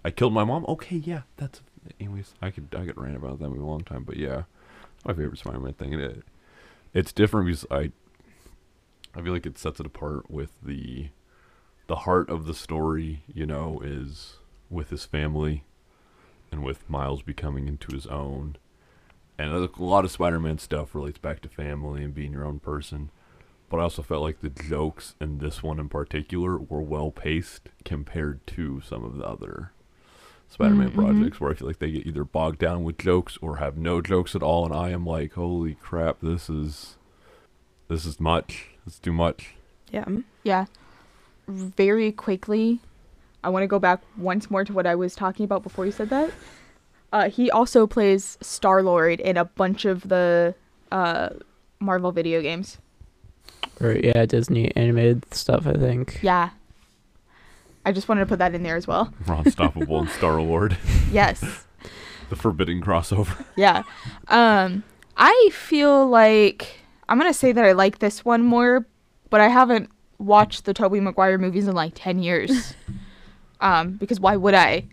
I killed my mom. Okay, yeah, that's. Anyways, I could I could rant about that movie a long time, but yeah, my favorite Spider-Man thing. It, it's different because I, I feel like it sets it apart with the, the heart of the story. You know, is with his family, and with Miles becoming into his own. And a lot of Spider-Man stuff relates back to family and being your own person but I also felt like the jokes in this one in particular were well paced compared to some of the other Spider-Man Mhm. projects where I feel like they get either bogged down with jokes or have no jokes at all and I am like holy crap this is this is much it's too much yeah. Yeah. Very quickly, I want to go back once more to what I was talking about before you said that. Uh, he also plays Star Lord in a bunch of the uh, Marvel video games. or yeah, Disney animated stuff. I think. Yeah. I just wanted to put that in there as well. Ron Stoppable and Star Lord Yes. the forbidden crossover yeah. Um, I feel like I'm gonna say that I like this one more, but I haven't watched the Tobey Maguire movies in like ten years. um, because why would I?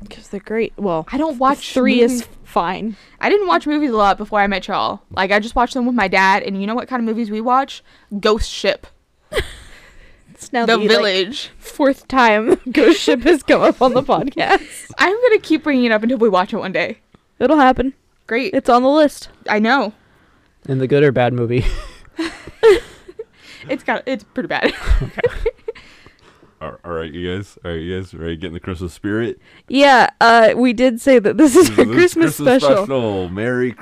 Because they're great. Well, I don't watch three movies- is fine. I didn't watch movies a lot before I met y'all. Like I just watched them with my dad, and you know what kind of movies we watch? Ghost Ship, It's now The the, like, Village. fourth time Ghost Ship has come up on the podcast. I'm gonna keep bringing it up until we watch it one day. It'll happen. Great, It's on the list. I know In the good or bad movie. It's got it's pretty bad. all all right you guys all right you guys ready to get in the Christmas spirit Yeah, uh, we did say that this is our This Christmas, special. Merry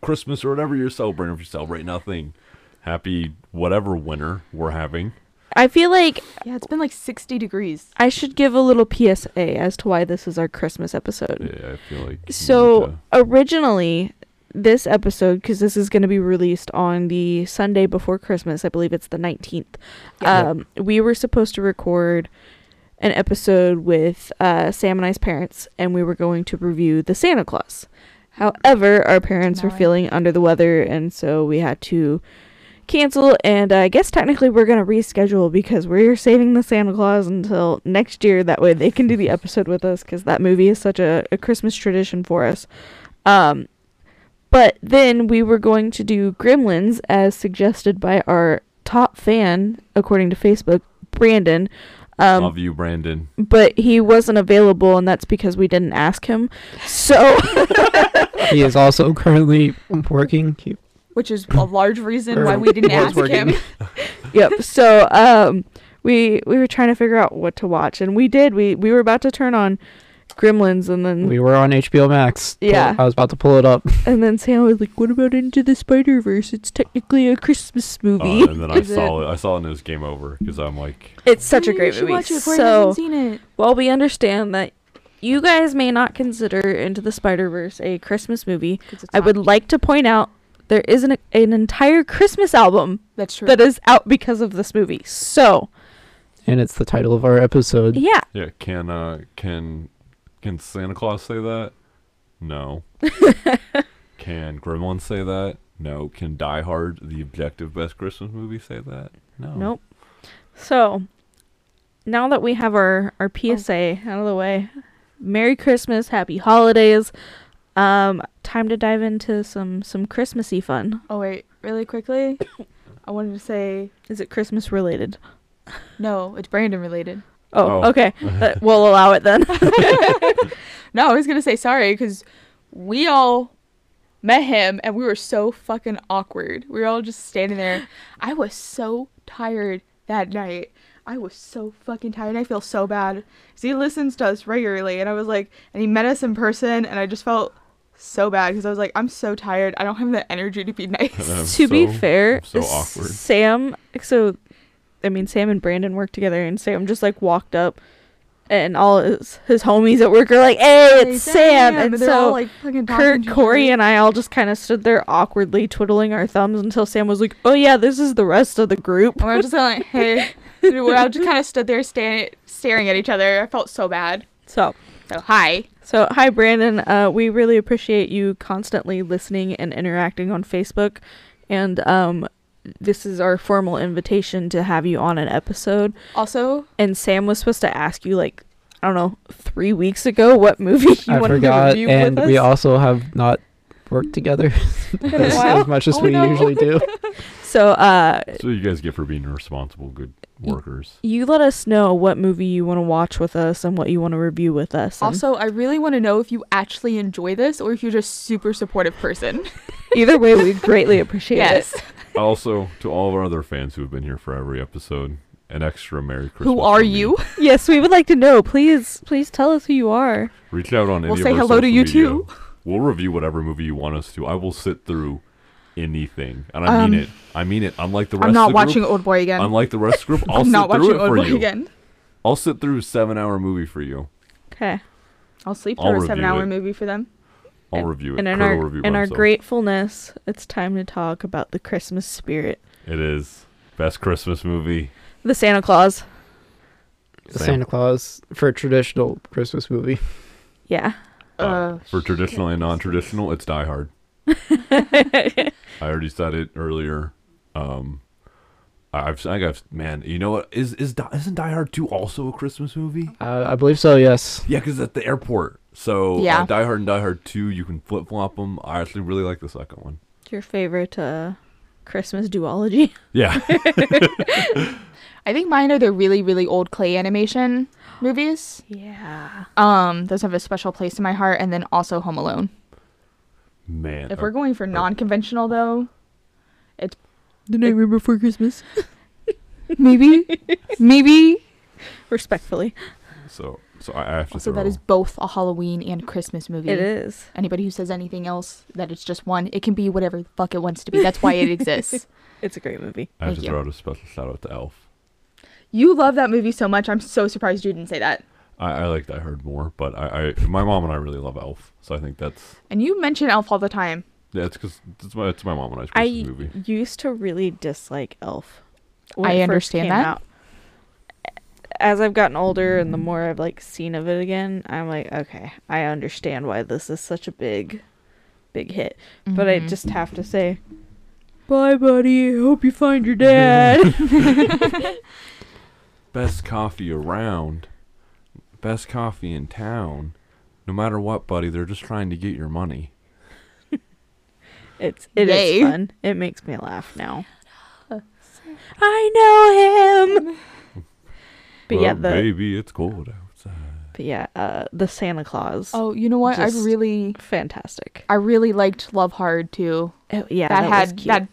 Christmas or whatever you're celebrating. If you celebrate nothing, happy whatever winter we're having. I feel like Yeah, it's been like 60 degrees. I should give a little PSA as to why this is our Christmas episode. Yeah, I feel like. So originally, this episode, because this is going to be released on the Sunday before Christmas, I believe it's the 19th. Yeah. Um, we were supposed to record an episode with uh, Sam and I's parents, and we were going to review the Santa Claus. However, our parents were feeling under the weather, and so we had to cancel. And uh, I guess technically we're going to reschedule because we're saving the Santa Claus until next year. That way they can do the episode with us because that movie is such a, a Christmas tradition for us. Um, but then we were going to do Gremlins as suggested by our top fan, according to Facebook, Brandon. Um, love you, Brandon. but he wasn't available, and that's because we didn't ask him. So he is also currently working. Which is a large reason why we didn't ask working. him. yep. So um, we we were trying to figure out what to watch, and we did. We we were about to turn on Gremlins, and then we were on HBO Max. Yeah. I was about to pull it up. and then Sam was like, "What about Into the Spider Verse? It's technically a Christmas movie." Uh, and then I Is saw it. I saw it and it was game over because I'm like, It's such a Hey, great you should movie. Watch it before you so haven't seen it. while we understand that you guys may not consider Into the Spider Verse a Christmas movie, 'Cause it's I would not. like to point out there is an an entire Christmas album That's true. that is out because of this movie. So And it's the title of our episode. yeah, yeah, can uh, can can Santa Claus say that? No. can Gremlins say that? No. Can Die Hard, the objective best Christmas movie, say that? No. nope. So now that we have our our PSA out of the way, Merry Christmas, Happy Holidays. Um, time to dive into some some Christmassy fun. oh wait, really quickly, I wanted to say Is it Christmas related? no. It's Brandon related. Oh, Oh. okay. Uh, we'll allow it then. No, I was gonna say sorry because we all met him and we were so fucking awkward. We were all just standing there. I was so tired that night. I was so fucking tired. I feel so bad. 'Cause he listens to us regularly, and I was like, and he met us in person, and I just felt so bad because I was like, I'm so tired. I don't have the energy to be nice. I'm to be fair, so awkward. Sam. So, I mean, Sam and Brandon work together, and Sam just like walked up, and all his, his homies at work are like, "Hey, it's Sam!" And they're so all, like, Kurt, Corey, and I all just kind of stood there awkwardly twiddling our thumbs until Sam was like, "Oh yeah, this is the rest of the group." And we're just like, hey. we all just kind of stood there sta- staring at each other. I felt so bad. So, So, hi. so hi Brandon. Uh, we really appreciate you constantly listening and interacting on Facebook, and um, this is our formal invitation to have you on an episode. Also, And Sam was supposed to ask you like I don't know three weeks ago what movie you I wanted to forgot, review and with we also have not worked together as, while. as much as Oh, we no. usually do. So uh, So you guys get for being responsible, good workers. you let us know what movie you want to watch with us and what you want to review with us. and also, I really want to know if you actually enjoy this or if you're just super supportive person. either way, we greatly appreciate yes. it. Also, to all of our other fans who have been here for every episode, an extra Merry Christmas. Who are you? Yes, we would like to know. Please, please tell us who you are. Reach out on any We'll of say our hello to you media. too. We'll review whatever movie you want us to. I will sit through anything, and I Um, mean it. I mean it. Unlike the rest I'm not of the watching group, Old Boy again. unlike the rest of the group, I'll I'm sit not through watching it Old Boy you. again. I'll sit through a seven-hour movie for you. Okay. I'll sleep I'll through a seven hour it. movie for them. I'll And- review it. And in Kurt will our review in our gratefulness, it's time to talk about the Christmas spirit. it is best Christmas movie. The Santa Claus. The Sam. Santa Claus for a traditional Christmas movie. Yeah. Uh, Uh, for traditional and non-traditional, it's Die Hard. I already said it earlier. Um, I- I've, I think I've, man, you know what? Is is isn't Die Hard two also a Christmas movie? Uh, I believe so. Yes. Yeah, because at the airport. So Yeah. uh, Die Hard and Die Hard two, you can flip flop them. I actually really like the second one. Your favorite uh, Christmas duology? Yeah, I think mine are the really, really old clay animation movies. Yeah. Um, those have a special place in my heart, and then also Home Alone. man. If uh, we're going for non-conventional, though, The Nightmare Before Christmas. maybe, maybe. Respectfully. so So I, I have to Also, that is both a Halloween and Christmas movie. It is. Anybody who says anything else that it's just one, it can be whatever the fuck it wants to be. That's why it exists. It's a great movie. I have Thank to you. throw out a special shout out to Elf. You love that movie so much. I'm so surprised you didn't say that. I, I like that I heard more, but I, I my mom and I really love Elf, so I think that's And you mention Elf all the time. Yeah, it's because it's my it's my mom and I's I Christmas movie. I used to really dislike Elf. when I it first understand came that. out. As I've gotten older and the more I've like seen of it again, I'm like, okay, I understand why this is such a big, big hit. But I Mhm. just have to say, bye, buddy. Hope you find your dad. Best coffee around, best coffee in town. No matter what, buddy, they're just trying to get your money. It's it is Yay. fun. It makes me laugh now. I know him. But yeah, the baby, it's cold outside. but yeah, uh, the Santa Claus. Oh, you know what? I really, fantastic. I really liked Love Hard too. Oh, yeah, that, that, had was cute. that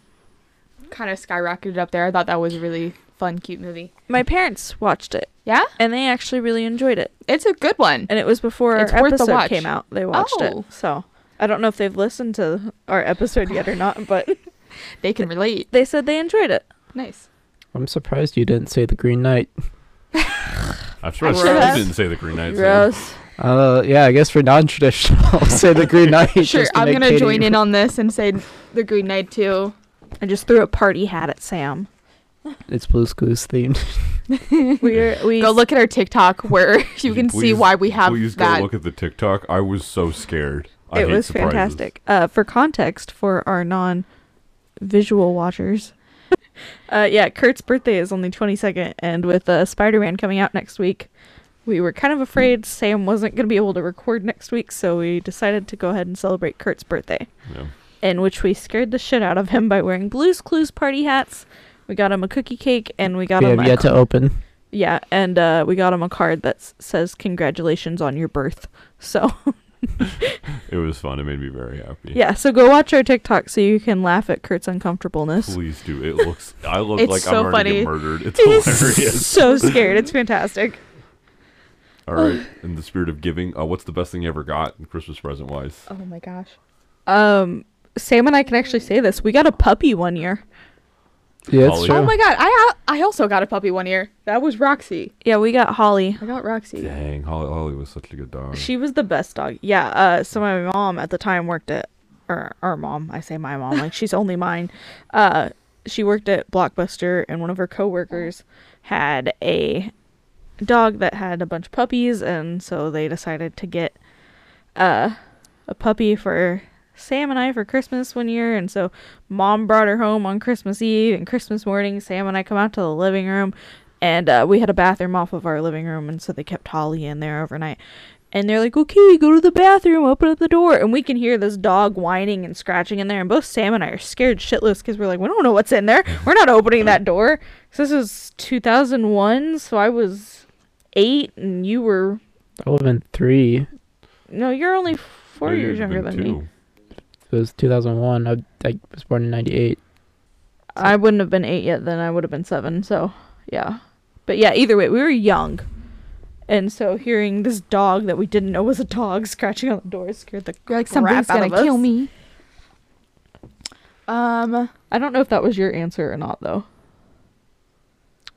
kind of skyrocketed up there. I thought that was a really fun, cute movie. My parents watched it, Yeah, and they actually really enjoyed it. it's a good one. And it was before It's our worth the episode watch. came out. They watched Oh. it, so I don't know if they've listened to our episode yet or not, but They can relate. they said they enjoyed it. Nice. I'm surprised you didn't say the Green Knight. I'm surprised Gross. Steve didn't say the Green Knight. so- Gross. Uh, yeah, I guess for non-traditional, I'll say the Green Knight. Sure, to I'm gonna Katie- join in on this and say the Green Knight too. I just threw a party hat at Sam. It's Blue's Clues themed. We we Go look at our TikTok where you can see why we have Please that. go look at the TikTok. I was so scared. I it was surprises. fantastic. Uh, for context, for our non-visual watchers, uh, yeah, Kurt's birthday is only 22nd, and with uh, Spider-Man coming out next week, we were kind of afraid Sam wasn't going to be able to record next week, so we decided to go ahead and celebrate Kurt's birthday, Yeah. in which we scared the shit out of him by wearing Blue's Clues party hats. We got him a cookie cake, and we got We him have a yet to open. yeah, and uh, we got him a card that s- says "Congratulations on your birth." So It was fun. It made me very happy. yeah, so go watch our TikTok so you can laugh at Kurt's uncomfortableness. Please do. It looks. I look It's like so I'm going to get funny. murdered. It's hilarious. so scared. It's fantastic. All right. In the spirit of giving, uh, what's the best thing you ever got Christmas present wise? oh my gosh. Um, Sam and I can actually say this. We got a puppy one year. Yeah, it's Holly. true. Oh my god, I I also got a puppy one year. That was Roxy. Yeah, we got Holly. I got Roxy. Dang, Holly, Holly was such a good dog. She was the best dog. Yeah. Uh, so my mom at the time worked at, or our mom. I say my mom like she's only mine. Uh, she worked at Blockbuster, and one of her coworkers had a dog that had a bunch of puppies, and so they decided to get uh, a puppy for Sam and I for Christmas one year, and so mom brought her home on Christmas Eve and Christmas morning. Sam and I come out to the living room, and uh, we had a bathroom off of our living room, and so they kept Holly in there overnight. And they're like, okay, go to the bathroom, open up the door. And we can hear this dog whining and scratching in there. And both Sam and I are scared shitless because we're like, we don't know what's in there. We're not opening that door. 'Cause this is 2001, so I was eight, and you were, I would have been three. no, you're only four years younger been than me. Two. It was 2001. I, I was born in 98. I wouldn't have been eight yet, then I would have been seven. So, yeah. But yeah, either way, we were young. And so hearing this dog that we didn't know was a dog scratching on the door scared the You're like crap something's out gonna of kill us. me. Um, I don't know if that was your answer or not, though.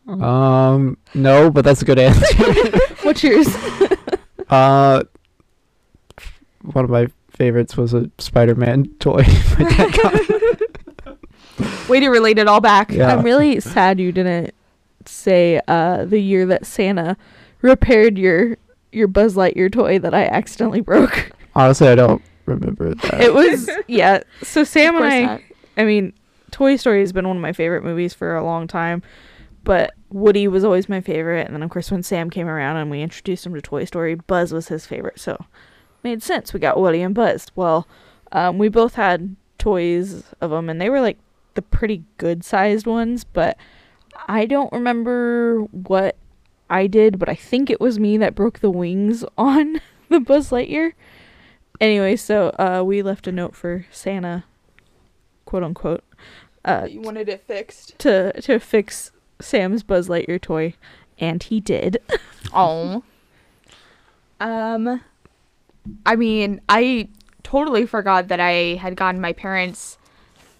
Um, no, but that's a good answer. What's yours? uh, one of my favorites was a Spider-Man toy. My dad got. way to relate it all back. Yeah. I'm really sad you didn't say uh, the year that Santa repaired your your Buzz Lightyear toy that I accidentally broke. Honestly, I don't remember that. It was yeah. So Sam and I not. I mean, Toy Story has been one of my favorite movies for a long time, but Woody was always my favorite. And then, of course, when Sam came around and we introduced him to Toy Story, Buzz was his favorite. So, made sense. We got Woody and Buzz. Well, um, we both had toys of them, and they were like the pretty good sized ones, but I don't remember what I did, but I think it was me that broke the wings on the Buzz Lightyear. Anyway, so uh, we left a note for Santa, quote unquote, uh, you wanted it fixed. to to fix Sam's Buzz Lightyear toy, and he did. Oh, Um, I mean, I totally forgot that I had gotten my parents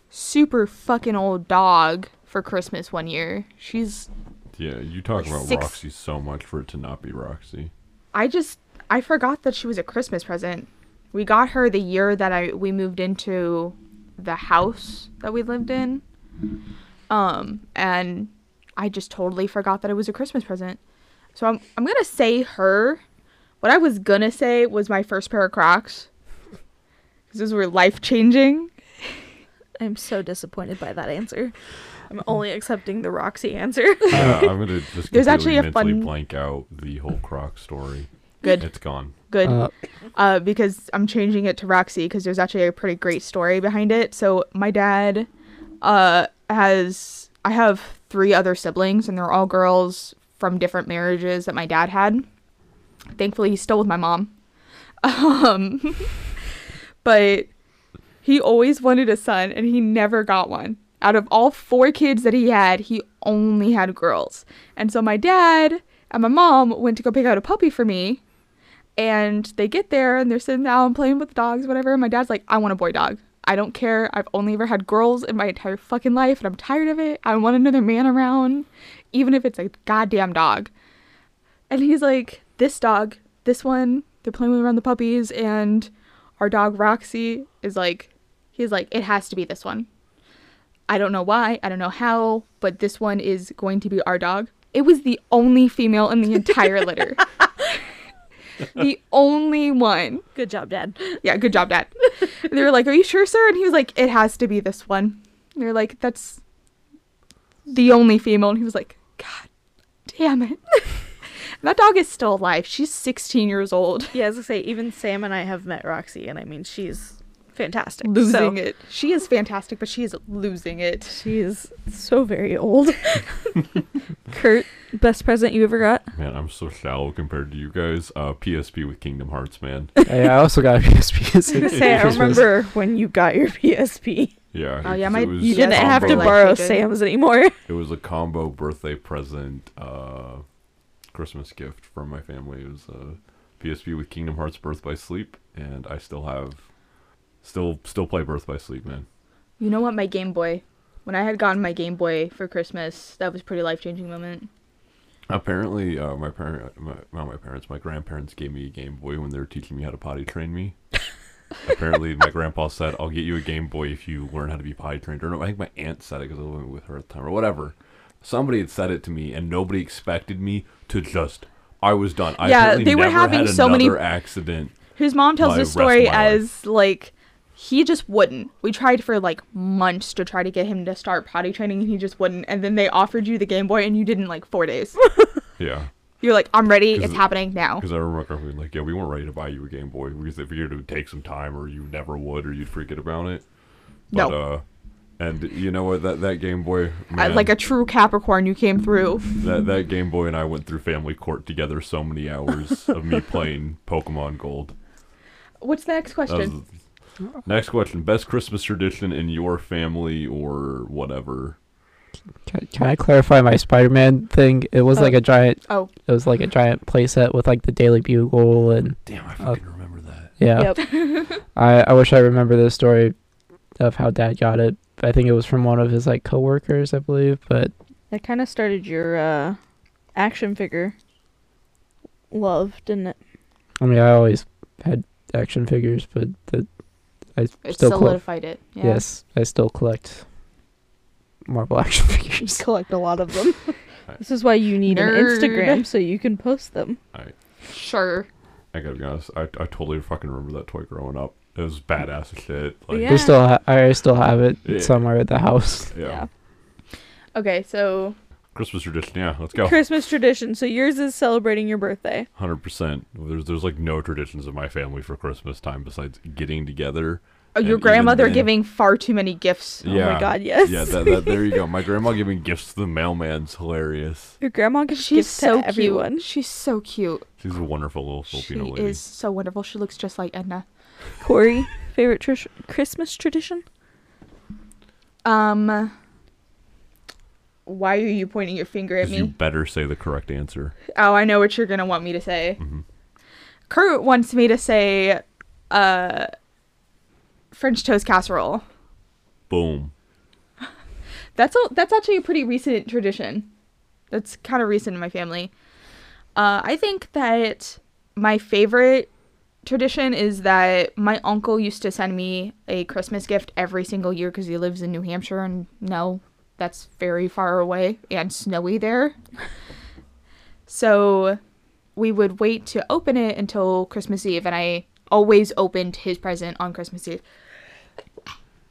super fucking old dog for Christmas one year. She's Yeah, you talk about six- Roxy so much for it to not be Roxy. I just I forgot that she was a Christmas present. We got her the year that I we moved into the house that we lived in. Um and I just totally forgot that it was a Christmas present. So I'm I'm going to say her. What I was going to say was my first pair of Crocs. Cuz those were life-changing. I'm so disappointed by that answer. I'm only accepting the Roxy answer. Yeah, I'm gonna just There's actually a mentally fun- blank out the whole Croc story. Good. It's gone. Good. Uh, uh, because I'm changing it to Roxy because there's actually a pretty great story behind it. So my dad uh, has I have three other siblings and they're all girls from different marriages that my dad had. Thankfully, he's still with my mom. Um, but he always wanted a son and he never got one. Out of all four kids that he had, he only had girls. And so my dad and my mom went to go pick out a puppy for me and they get there and they're sitting down playing with the dogs, whatever. And my dad's like, I want a boy dog. I don't care. I've only ever had girls in my entire fucking life and I'm tired of it. I want another man around, even if it's a goddamn dog. And he's like, This dog, this one, they're playing with around the puppies, and our dog Roxy is like, he's like, It has to be this one. I don't know why, I don't know how, but this one is going to be our dog. It was the only female in the entire litter. the only one. Good job, Dad. Yeah, good job, Dad. They were like, Are you sure, sir? And he was like, It has to be this one. They're like, That's the only female. And he was like, God damn it. And that dog is still alive. She's 16 years old. Yeah, as I say, even Sam and I have met Roxy, and I mean, she's fantastic. Losing So, it. She is fantastic, but she is losing it. She is so very old. Kurt, best present you ever got? Man, I'm so shallow compared to you guys. Uh, PSP with Kingdom Hearts, man. yeah, I also got a PSP. as I a gonna say, I remember when you got your PSP. Yeah. Oh, yeah, 'cause my- was You didn't have to combo. combo- borrow Life-changing. Sam's anymore. It was a combo birthday present, uh, Christmas gift from my family. It was a PSP with Kingdom Hearts Birth by Sleep, and I still have, still still play Birth by Sleep, man. You know what? My Game Boy. When I had gotten my Game Boy for Christmas, that was a pretty life changing moment. Apparently, uh, my parent, my, not my parents, my grandparents gave me a Game Boy when they were teaching me how to potty train me. Apparently, my grandpa said, "I'll get you a Game Boy if you learn how to be potty trained." Or no, I think my aunt said it because I was living with her at the time, or whatever. Somebody had said it to me, and nobody expected me to just. I was done. I Yeah, they were having had so many- accident. His mom tells the story as like he just wouldn't. We tried for like months to try to get him to start potty training and he just wouldn't. And then they offered you the Game Boy and you did in like four days. Yeah, You're like, I'm ready. It's happening now. because I remember being like, "Yeah, we weren't ready to buy you a Game Boy because figured it would take some time, or you never would, or you'd forget about it." But, No. uh, and you know what? That that Game Boy, Uh, man, like a true Capricorn, you came through. That that Game Boy and I went through family court together so many hours of me playing Pokemon Gold. What's the next That was question? the- next question: Best Christmas tradition in your family or whatever? Can, can I clarify my Spider-Man thing? It was Oh. like a giant. Oh. It was like a giant playset with like the Daily Bugle and Damn, I fucking fucking remember that. yeah. Yep. I I wish I remember this story of how Dad got it. I think it was from one of his like coworkers, I believe. But That kind of started your uh, action figure love, didn't it? I mean, I always had action figures, but the I It still collect. solidified it. Yeah. Yes, I still collect Marvel action figures. Collect a lot of them. Right. this is why you need an Instagram so you can post them. Sure. I gotta be honest. I, I totally fucking remember that toy growing up. It was badass as shit. Like, Yeah. We still ha- I still have it Yeah. somewhere at the house. yeah. Okay, so Christmas tradition. Yeah, let's go. Christmas tradition. So yours is celebrating your birthday. Hundred percent. There's there's like no traditions in my family for Christmas time besides getting together. oh, your grandmother then- giving far too many gifts. Oh yeah. Oh yeah. my god, yes. Yeah, that, that, there you go. My grandma giving gifts to the mailman's hilarious. Your grandma gives She's gifts so to everyone. cute. She's so cute. She's a wonderful little She Filipino lady. is so wonderful. She looks just like Edna. Corey, favorite trish- Christmas tradition? Um, why are you pointing your finger at me? you better say the correct answer. Oh, I know what you're gonna want me to say. Mhm. Kurt wants me to say uh, French toast casserole. Boom. That's a, that's actually a pretty recent tradition. That's kind of recent in my family. Uh, I think that my favorite tradition is that my uncle used to send me a Christmas gift every single year because he lives in New Hampshire, and no, that's very far away and snowy there. so we would wait to open it until Christmas Eve, and I always opened his present on Christmas Eve.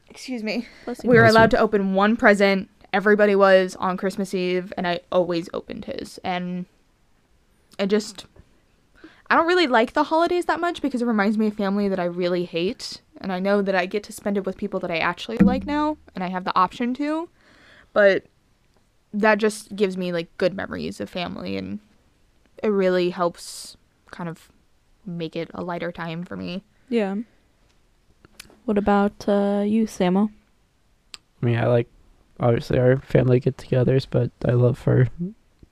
Excuse me. Bless. We were Bless you. allowed to open one present. Everybody was on Christmas Eve, and I always opened his. And it just. I don't really like the holidays that much because it reminds me of family that I really hate. And I know that I get to spend it with people that I actually like now, and I have the option to. But that just gives me like good memories of family, and it really helps kind of make it a lighter time for me. Yeah. What about uh, you, Samo? I mean, I like obviously our family get-togethers, but I love our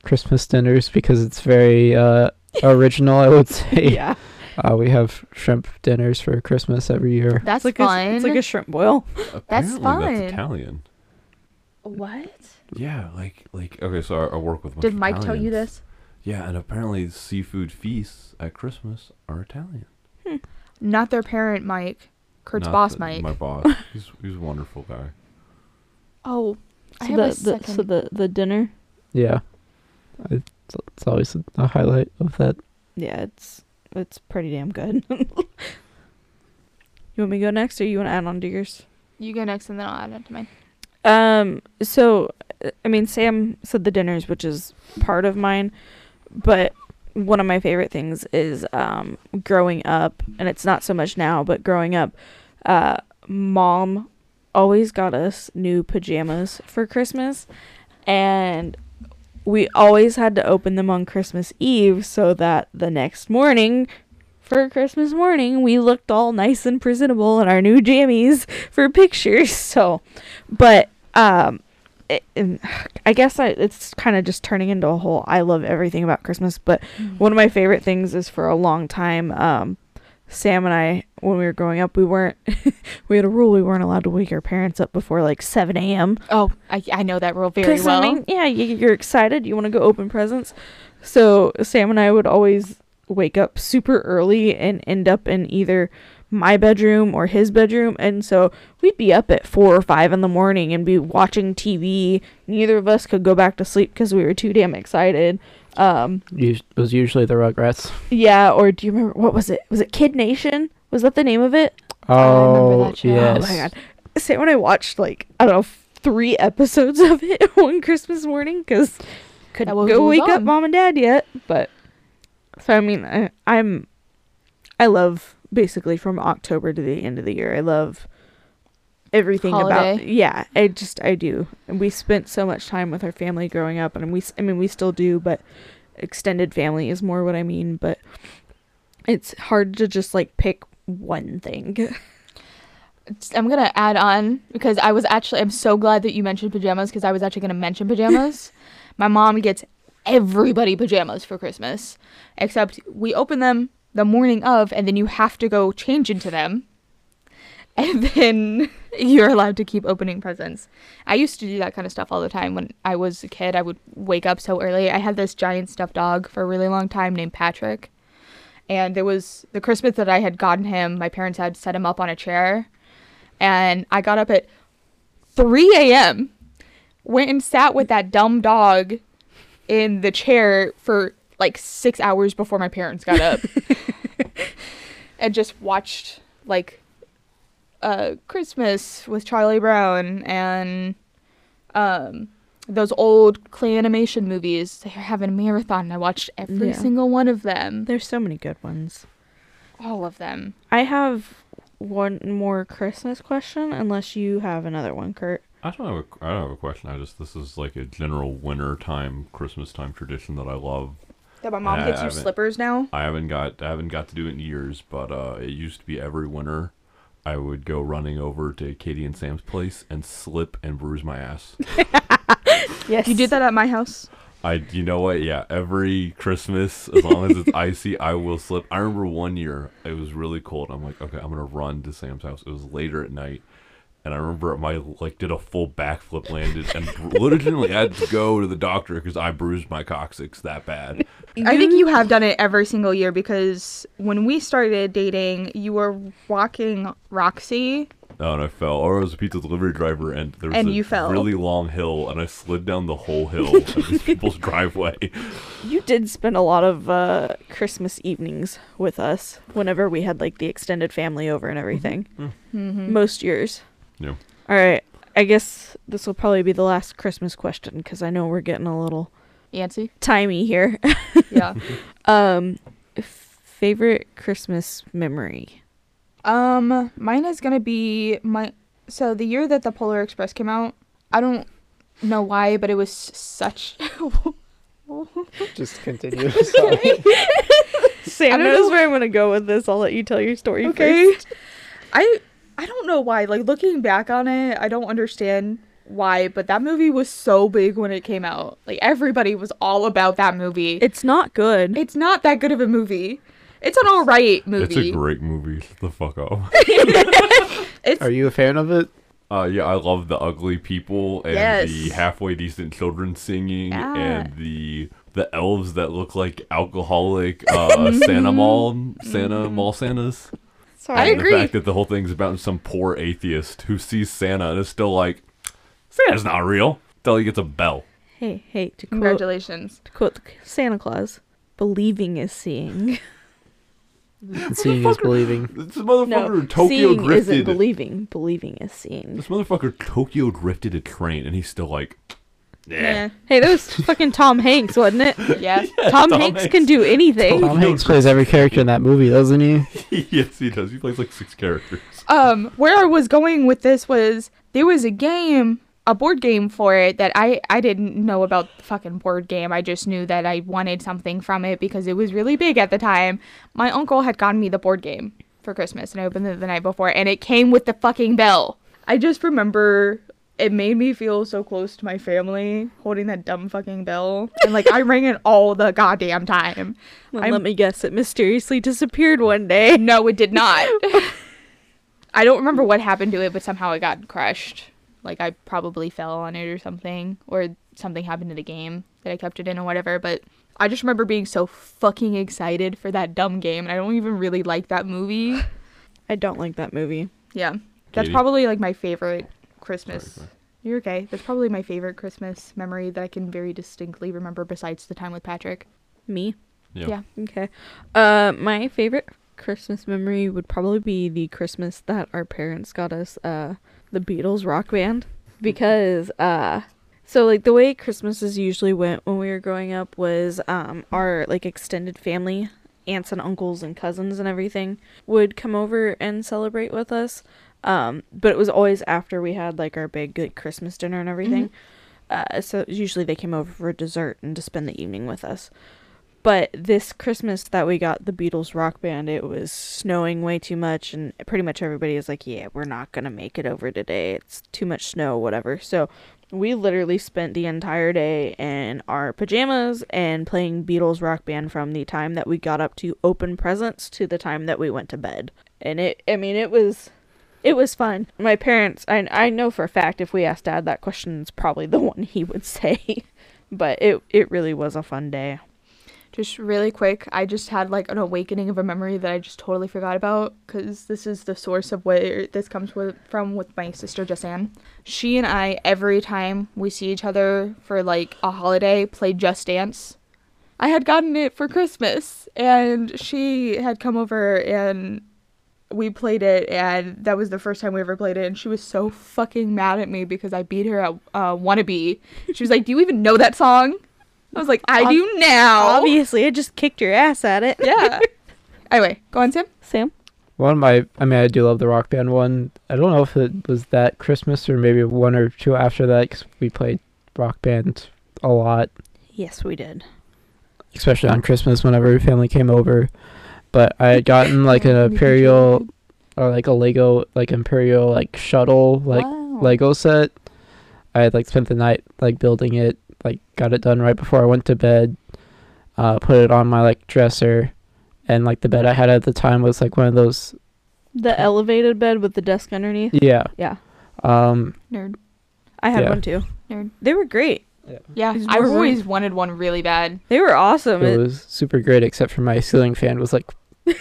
Christmas dinners because it's very uh, original. I would say. yeah. Uh, we have shrimp dinners for Christmas every year. That's It's like fun. A, it's like a shrimp boil. Apparently fun. That's Italian. what? Yeah, like like okay. So I, I work with. Did of Mike tell you this? Yeah, and apparently seafood feasts at Christmas are Italian. Not their parent, Mike. Kurt's Not boss, the- Mike. My boss. He's he's a wonderful guy. Oh, I So have the, a the second. so the the dinner. Yeah, it's, it's always a, a highlight of that. Yeah, it's it's pretty damn good. you want me to go next, or you want to add on to yours? you go next, and then I'll add on to mine. Um. So, I mean, Sam said the dinners, which is part of mine, but one of my favorite things is um growing up, and it's not so much now, but growing up, uh, mom always got us new pajamas for Christmas, and we always had to open them on Christmas Eve so that the next morning. For Christmas morning, we looked all nice and presentable in our new jammies for pictures. So, but um it, i guess I, it's kind of just turning into a whole i love everything about christmas but one of my favorite things is for a long time um sam and i when we were growing up we weren't we had a rule we weren't allowed to wake our parents up before like 7 a.m Oh, I, I know that rule very well. I mean, yeah, you, you're excited. You want to go open presents. So Sam and I would always wake up super early and end up in either my bedroom or his bedroom. And so we'd be up at four or five in the morning and be watching TV. Neither of us could go back to sleep because we were too damn excited. Um, it was usually the Rugrats. yeah. Or do you remember what was it? Was it Kid Nation? Was that the name of it? I remember Oh, that show. yes. Oh my god. Sam and I watched like I don't know three episodes of it one Christmas morning because couldn't go was wake up mom and dad yet. But so I mean I, I'm I love basically from October to the end of the year. I love everything about yeah. I just I do. And we spent so much time with our family growing up, and we i mean we still do, but extended family is more what I mean. But it's hard to just like pick one thing. I'm gonna add on because I was actually I'm so glad that you mentioned pajamas because I was actually gonna mention pajamas. My mom gets everybody pajamas for Christmas, except we open them the morning of, and then you have to go change into them, and then you're allowed to keep opening presents. I used to do that kind of stuff all the time when I was a kid. I would wake up so early. I had this giant stuffed dog for a really long time named Patrick. And there was the Christmas that I had gotten him, my parents had set him up on a chair and I got up at 3 a.m. Went and sat with that dumb dog in the chair for like six hours before my parents got up, and just watched like uh, Christmas with Charlie Brown and um, those old clay animation movies. They're having a marathon. and I watched every Yeah. single one of them, There's so many good ones. all of them. I have one more Christmas question, unless you have another one, Kurt. I don't have a I don't have a question. I just this is like a general winter time, Christmas time tradition that I love. That my mom Yeah, gets I you haven't- slippers now. I haven't got I haven't got to do it in years, but uh, it used to be every winter. I would go running over to Katie and Sam's place and slip and bruise my ass. Yes. You did that at my house. I, you know what? Yeah, every Christmas, as long as it's icy, I will slip. I remember one year it was really cold. I'm like, okay, I'm gonna run to Sam's house. It was later at night, and I remember my like did a full backflip, landed, and literally had to go to the doctor because I bruised my coccyx that bad. I think you have done it every single year because when we started dating, you were walking Roxy. Oh, and I fell. Or I was a pizza delivery driver, and there was And a you fell. really long hill, and I slid down the whole hill of these people's driveway. You did spend a lot of uh, Christmas evenings with us whenever we had like the extended family over and everything. Mm-hmm. Most years. Yeah. All right. I guess this will probably be the last Christmas question because I know we're getting a little Yancy. timey here. Yeah. um, favorite Christmas memory. um, mine is gonna be my. So the year that the Polar Express came out, I don't know why, but it was such. Just continue. Sorry. Sam I don't knows where I'm gonna go with this. I'll let you tell your story Okay. first. I I don't know why. Like looking back on it, I don't understand why, but that movie was so big when it came out. Like everybody was all about that movie. It's not good. it's not that good of a movie. It's an alright movie. It's a great movie. Shut the fuck up. It's Are you a fan of it? Uh, yeah, I love the ugly people and Yes. the halfway decent children singing Yeah. and the the elves that look like alcoholic uh, Santa Mall Santa Mall Santas. Sorry. I agree. The fact that the whole thing's about some poor atheist who sees Santa and is still like, Santa's not real. Till he gets a bell. Hey, hey, to quote, congratulations. to quote Santa Claus, believing is seeing. Seeing is believing. This motherfucker No, Tokyo seeing isn't believing. Believing is seeing. This motherfucker Tokyo drifted a train and he's still like, Yeah. Hey, that was fucking Tom Hanks, wasn't it? Yeah. Tom, Tom Hanks, Hanks. can do anything. Tom Hanks plays every character in that movie, doesn't he? yes, he does. He plays like six characters. um where I was going with this was there was a game, a board game for it that I I didn't know about the fucking board game. I just knew that I wanted something from it because it was really big at the time. My uncle had gotten me the board game for Christmas and I opened it the night before and it came with the fucking bell. I just remember it made me feel so close to my family holding that dumb fucking bell and like I rang it all the goddamn time. Well, let me guess, it mysteriously disappeared one day. No, it did not. I don't remember what happened to it, but somehow it got crushed. Like I probably fell on it or something, or something happened to the game that I kept it in or whatever. But I just remember being so fucking excited for that dumb game, and I don't even really like that movie. I don't like that movie. Yeah, that's Katie? probably like my favorite Christmas. Sorry, sorry. You're okay. That's probably my favorite Christmas memory that I can very distinctly remember, besides the time with Patrick. Me? Yeah. Yeah. Okay. Uh, my favorite Christmas memory would probably be the Christmas that our parents got us uh the Beatles rock band because uh so like the way Christmases usually went when we were growing up was um our like extended family aunts and uncles and cousins and everything would come over and celebrate with us um but it was always after we had like our big like Christmas dinner and everything uh so usually they came over for dessert and to spend the evening with us but this Christmas that we got the Beatles rock band, it was snowing way too much, and pretty much everybody was like, "Yeah, we're not gonna make it over today. It's too much snow, whatever." So we literally spent the entire day in our pajamas and playing Beatles rock band from the time that we got up to open presents to the time that we went to bed. And it, I mean, it was. It was fun. My parents, I, I know for a fact if we asked dad that question, it's probably the one he would say. But it, it really was a fun day. Just really quick, I just had like an awakening of a memory that I just totally forgot about because this is the source of where this comes with, from with my sister Jessanne. She and I, every time we see each other for like a holiday, play Just Dance. I had gotten it for Christmas and she had come over and we played it and that was the first time we ever played it and she was so fucking mad at me because I beat her at uh, Wannabe. She was like, "Do you even know that song?" I was like, "I Ob- do now." Obviously, I just kicked your ass at it. Yeah. anyway, go on, Sam. Sam? One of my, I mean, I do love the rock band one. I don't know if it was that Christmas or maybe one or two after that because we played rock band a lot, Yes, we did. especially on Christmas whenever family came over. But I had gotten like an Imperial or like a Lego, like Imperial, like shuttle, like wow. Lego set. I had like spent the night like building it like got it done right before I went to bed. Uh, put it on my like dresser, and like the bed I had at the time was like one of those. The elevated bed with the desk underneath. Yeah. Yeah. Um. Nerd. I had Yeah. one too. Nerd. They were great. Yeah, These I've always wanted one really bad. They were awesome. It It- was super great, except for my ceiling fan was like,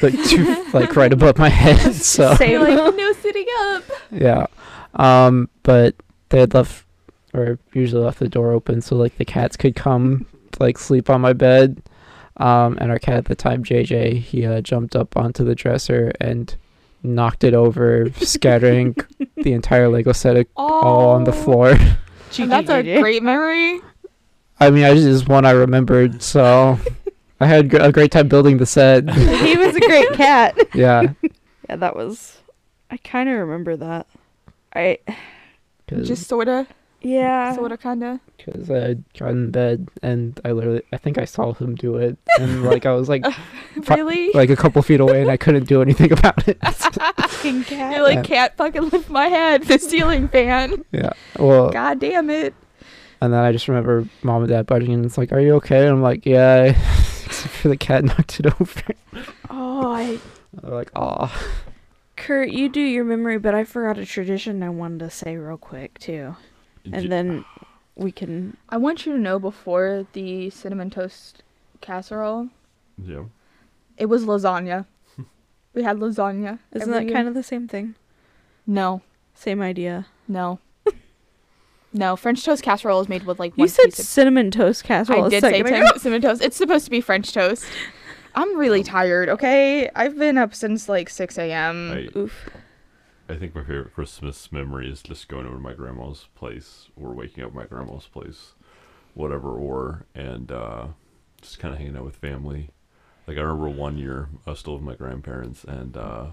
like, two, like right above my head. So Same. You're like, no sitting up. yeah. Um. But they had left, or usually left the door open so like the cats could come like sleep on my bed. Um. And our cat at the time, JJ, he uh, jumped up onto the dresser and knocked it over, scattering the entire Lego set of all on the Oh. floor. And that's a great memory. I mean, I just is one I remembered, so I had gr- a great time building the set. he was a great cat. yeah, Yeah, that was. I kind of remember that. I Just sorta, yeah. sorta, kinda. Because I got in bed and I literally, I think I saw him do it, and like I was like, uh, Fi- Really? like a couple feet away, and I couldn't do anything about it. fucking cat. You're like, Yeah. can't fucking lift my head. The ceiling fan. yeah, well, God damn it. and then I just remember mom and dad budging, and it's like, "Are you okay?" And I'm like, "Yeah," except for the cat knocked it over. oh, I. They're like, "Aw." Kurt, you do your memory, but I forgot a tradition I wanted to say real quick too, and then we can. I want you to know before the cinnamon toast casserole, yeah. it was lasagna. we had lasagna. Isn't that kind of the same thing? No, Same idea. no. No, French toast casserole is made with like You one said piece of cinnamon toast casserole. I a did say second cinnamon toast. It's supposed to be French toast. I'm really tired, okay? I've been up since like 6 a.m. I, Oof. I think my favorite Christmas memory is just going over to my grandma's place or waking up my grandma's place, whatever, or and uh, just kind of hanging out with family. Like I remember one year I was still with my grandparents, and uh,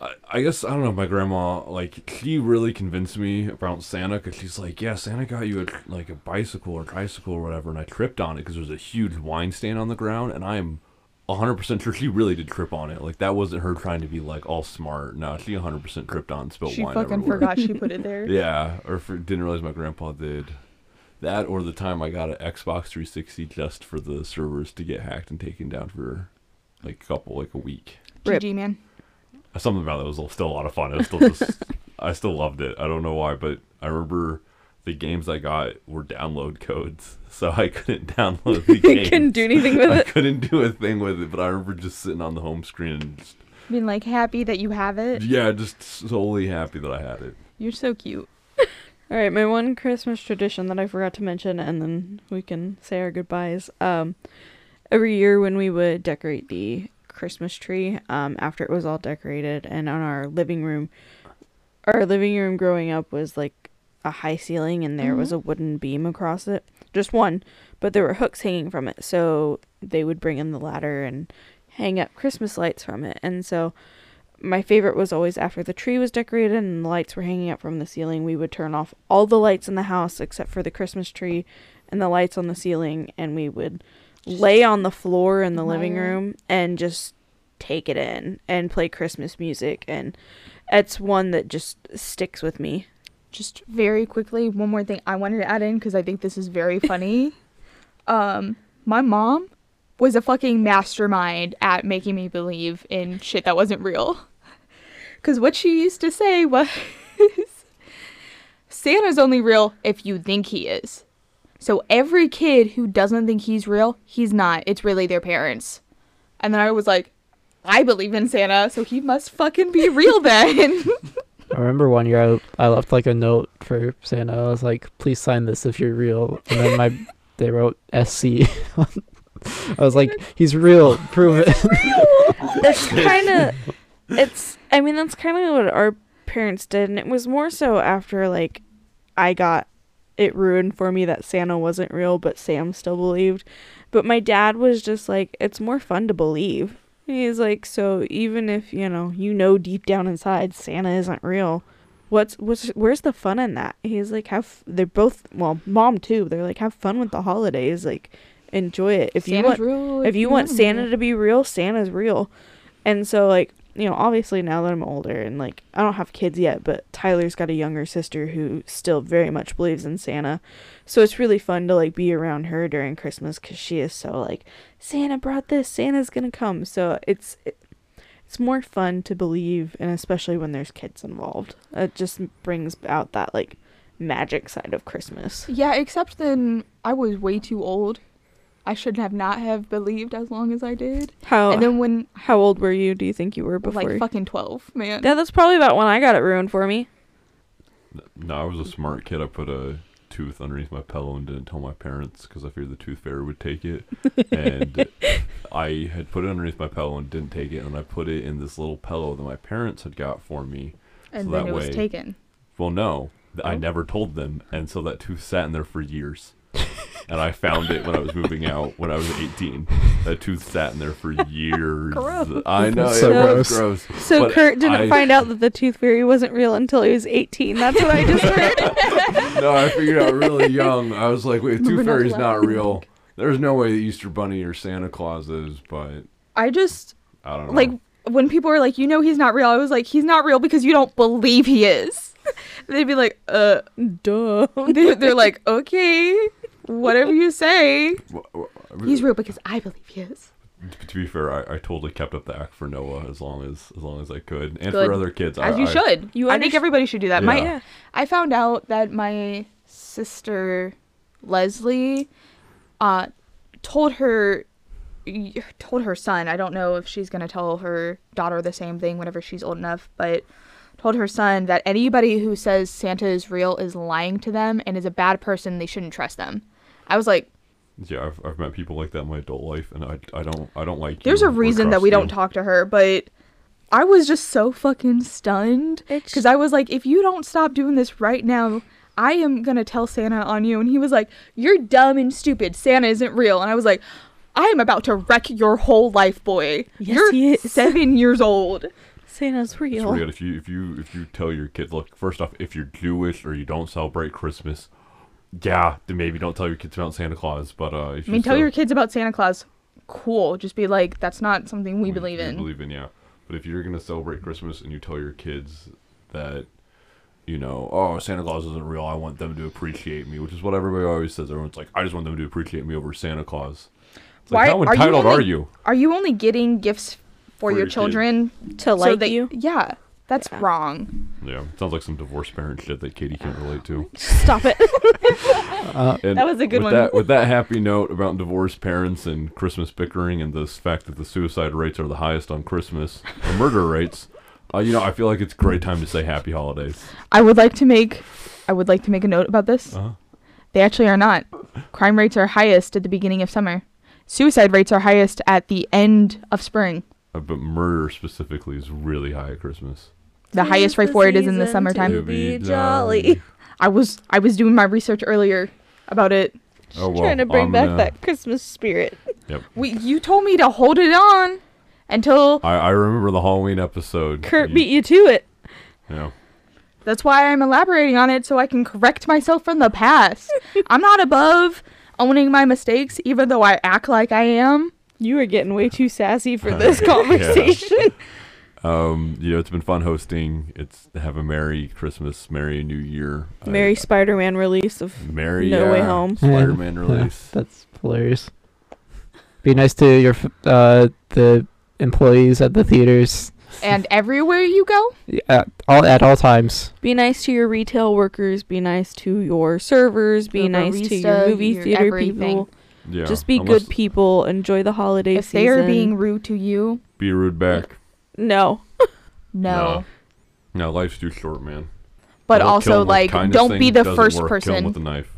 I, I guess I don't know. My grandma like she really convinced me about Santa because she's like, yeah, Santa got you a, like a bicycle or tricycle or whatever, and I tripped on it because there was a huge wine stain on the ground, and I'm 100% sure she really did trip on it. Like, that wasn't her trying to be, like, all smart. No, she 100% tripped on and spilled She wine fucking everywhere. forgot she put it there. Yeah, or for, didn't realize my grandpa did. That or the time I got an Xbox 360 just for the servers to get hacked and taken down for, like, a couple, like, a week. Rip. GG, man. Something about it was still a lot of fun. It was still just, I still loved it. I don't know why, but I remember the games I got were download codes, so I couldn't download the You game. couldn't do anything with I it. couldn't do a thing with it, but I remember just sitting on the home screen and just, Being like happy that you have it. yeah, just solely happy that I had it. You're so cute. All right, my one Christmas tradition that I forgot to mention, and then we can say our goodbyes. Um, every year when we would decorate the Christmas tree, um, after it was all decorated, and on our living room, our living room growing up was like a high ceiling, and there was a wooden beam across it, just one, but there were hooks hanging from it, so they would bring in the ladder and hang up Christmas lights from it, and so my favorite was always after the tree was decorated and the lights were hanging up from the ceiling, we would turn off all the lights in the house except for the Christmas tree and the lights on the ceiling, and we would lay on the floor in the living room and just take it in and play Christmas music. And it's one that just sticks with me. Just very quickly, one more thing I wanted to add in because I think this is very funny. um, my mom was a fucking mastermind at making me believe in shit that wasn't real. Because what she used to say was Santa's only real if you think he is. So every kid who doesn't think he's real, he's not. It's really their parents. And then I was like, I believe in Santa, so he must fucking be real then. I remember one year I, I left like a note for Santa. I was like, "Please sign this if you're real." And then my they wrote SC. I was like, "He's real. Prove it." That's kind of it's I mean that's kind of what our parents did and it was more so after like I got it ruined for me that Santa wasn't real but Sam still believed. But my dad was just like it's more fun to believe. He's like so even if, you know, you know deep down inside Santa isn't real, what's what's where's the fun in that? He's like have they're both well, mom too. They're like have fun with the holidays, like enjoy it. If you want real. if you want don't. Santa to be real, Santa's real. And so like you know, obviously now that I'm older and like I don't have kids yet, but Tyler's got a younger sister who still very much believes in Santa. So it's really fun to like be around her during Christmas cuz she is so like Santa brought this, Santa's going to come. So it's it, it's more fun to believe and especially when there's kids involved. It just brings out that like magic side of Christmas. Yeah, except then I was way too old. I should have not have believed as long as I did. How And then when how old were you? Do you think you were before? like fucking 12, man. yeah, that's probably about when I got it ruined for me. No, I was a smart kid. I put a tooth underneath my pillow and didn't tell my parents because I feared the tooth fairy would take it. and I had put it underneath my pillow and didn't take it, and I put it in this little pillow that my parents had got for me. and so then that it was way- taken. Well, no, th- I Oh. never told them, and so that tooth sat in there for years. And I found it when I was moving out when I was 18. That tooth sat in there for years. Gross. I know, so was gross. gross. So But Kurt didn't I- find out that the tooth fairy wasn't real until he was 18. That's what I just heard. no, I figured out really young. I was like, wait, Remember Tooth Fairy's laugh not real. There's no way the Easter Bunny or Santa Claus is, but I just I don't know. like when people were like, "You know he's not real." I was like, "He's not real because you don't believe he is." They'd be like, "Uh, Duh. they're, they're like, okay, whatever you say." W- w- He's real because I believe he is. to be fair, I, I totally kept up the act for Noah as long as as long as I could, and Good. for other kids. As I, you I- should. You I think underst- everybody should do that. My, Yeah. I found out that my sister Leslie uh told her told her son, I don't know if she's going to tell her daughter the same thing whenever she's old enough, but told her son that anybody who says Santa is real is lying to them and is a bad person, they shouldn't trust them. I was like, Yeah, I've, I've met people like that in my adult life, and I, I don't I don't like. there's you a reason that trust we don't talk to her, but I was just so fucking stunned because I was like, if you don't stop doing this right now, I am gonna tell Santa on you. And he was like, you're dumb and stupid. Santa isn't real. And I was like, I am about to wreck your whole life, boy. Yes, you're he is. seven years old. Santa's It's real. if you if you if you tell your kids look first off if you're Jewish or you don't celebrate Christmas, yeah, then maybe don't tell your kids about Santa Claus. But uh, if I mean, you tell still- your kids about Santa Claus. Cool. Just be like, that's not something we, we- believe in. believe in, yeah. But if you're gonna celebrate Christmas and you tell your kids that, you know, oh Santa Claus isn't real, I want them to appreciate me, which is what everybody always says. Everyone's like, I just want them to appreciate me over Santa Claus. It's like, Why- how are you entitled only- are you? Are you only getting gifts for, For your, your kid. children To so like that you. Yeah, that's Yeah. wrong. Yeah, sounds like some divorced parent shit that Katie can't relate to. Stop it. Uh, That was a good with one. That, with that happy note about divorced parents and Christmas bickering and the fact that the suicide rates are the highest on Christmas, or murder rates, uh, you know, I feel like it's a great time to say happy holidays. I would like to make I would like to make a note about this. Uh-huh. They actually are not. Crime rates are highest at the beginning of summer. Suicide rates are highest at the end of spring. Uh, but murder specifically is really high at Christmas. The highest rate for it is in the summertime. To be jolly. I was I was doing my research earlier about it. Oh, well, Trying to bring I'm back gonna- that Christmas spirit. Yep. We you told me to hold it on until I, I remember the Halloween episode. Kurt You- beat you to it. you know, that's why I'm elaborating on it so I can correct myself from the past. I'm not above owning my mistakes even though I act like I am. You are getting way too sassy for this conversation. Um, you know, it's been fun hosting. It's have a Merry Christmas, Merry New Year. I- Merry Spider-Man release of Merry No Way Home. Spider-Man Yeah, release. that's hilarious. Be nice to your uh the employees at the theaters. And everywhere you go, At all at all times. Be nice to your retail workers. Be nice to your servers. Be Your nice to your movie your theater everything. people. Yeah, Just be unless- good people. Enjoy the holiday if season. they are being rude to you, Be rude back. No, no. No, life's too short, man. But Although kill also 'em like don't be the first work. Kill 'em person. with a knife.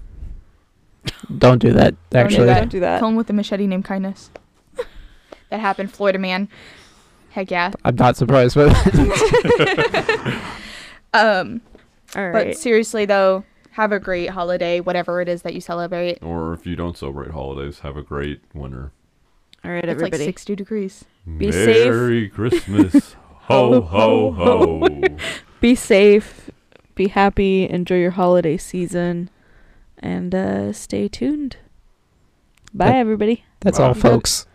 Don't do that. Don't do Actually, that. don't do that. Kill him with a machete named Kindness. that happened, Florida man. Heck yeah. I'm not surprised, but Um, All but seriously though, have a great holiday, whatever it is that you celebrate. Or if you don't celebrate holidays, have a great winter. All right, It's everybody. like 60 degrees. Be safe. Merry Christmas. ho, ho, ho. be safe. Be happy. Enjoy your holiday season, and uh, stay tuned. Bye, That- everybody. that's Wow. all, folks.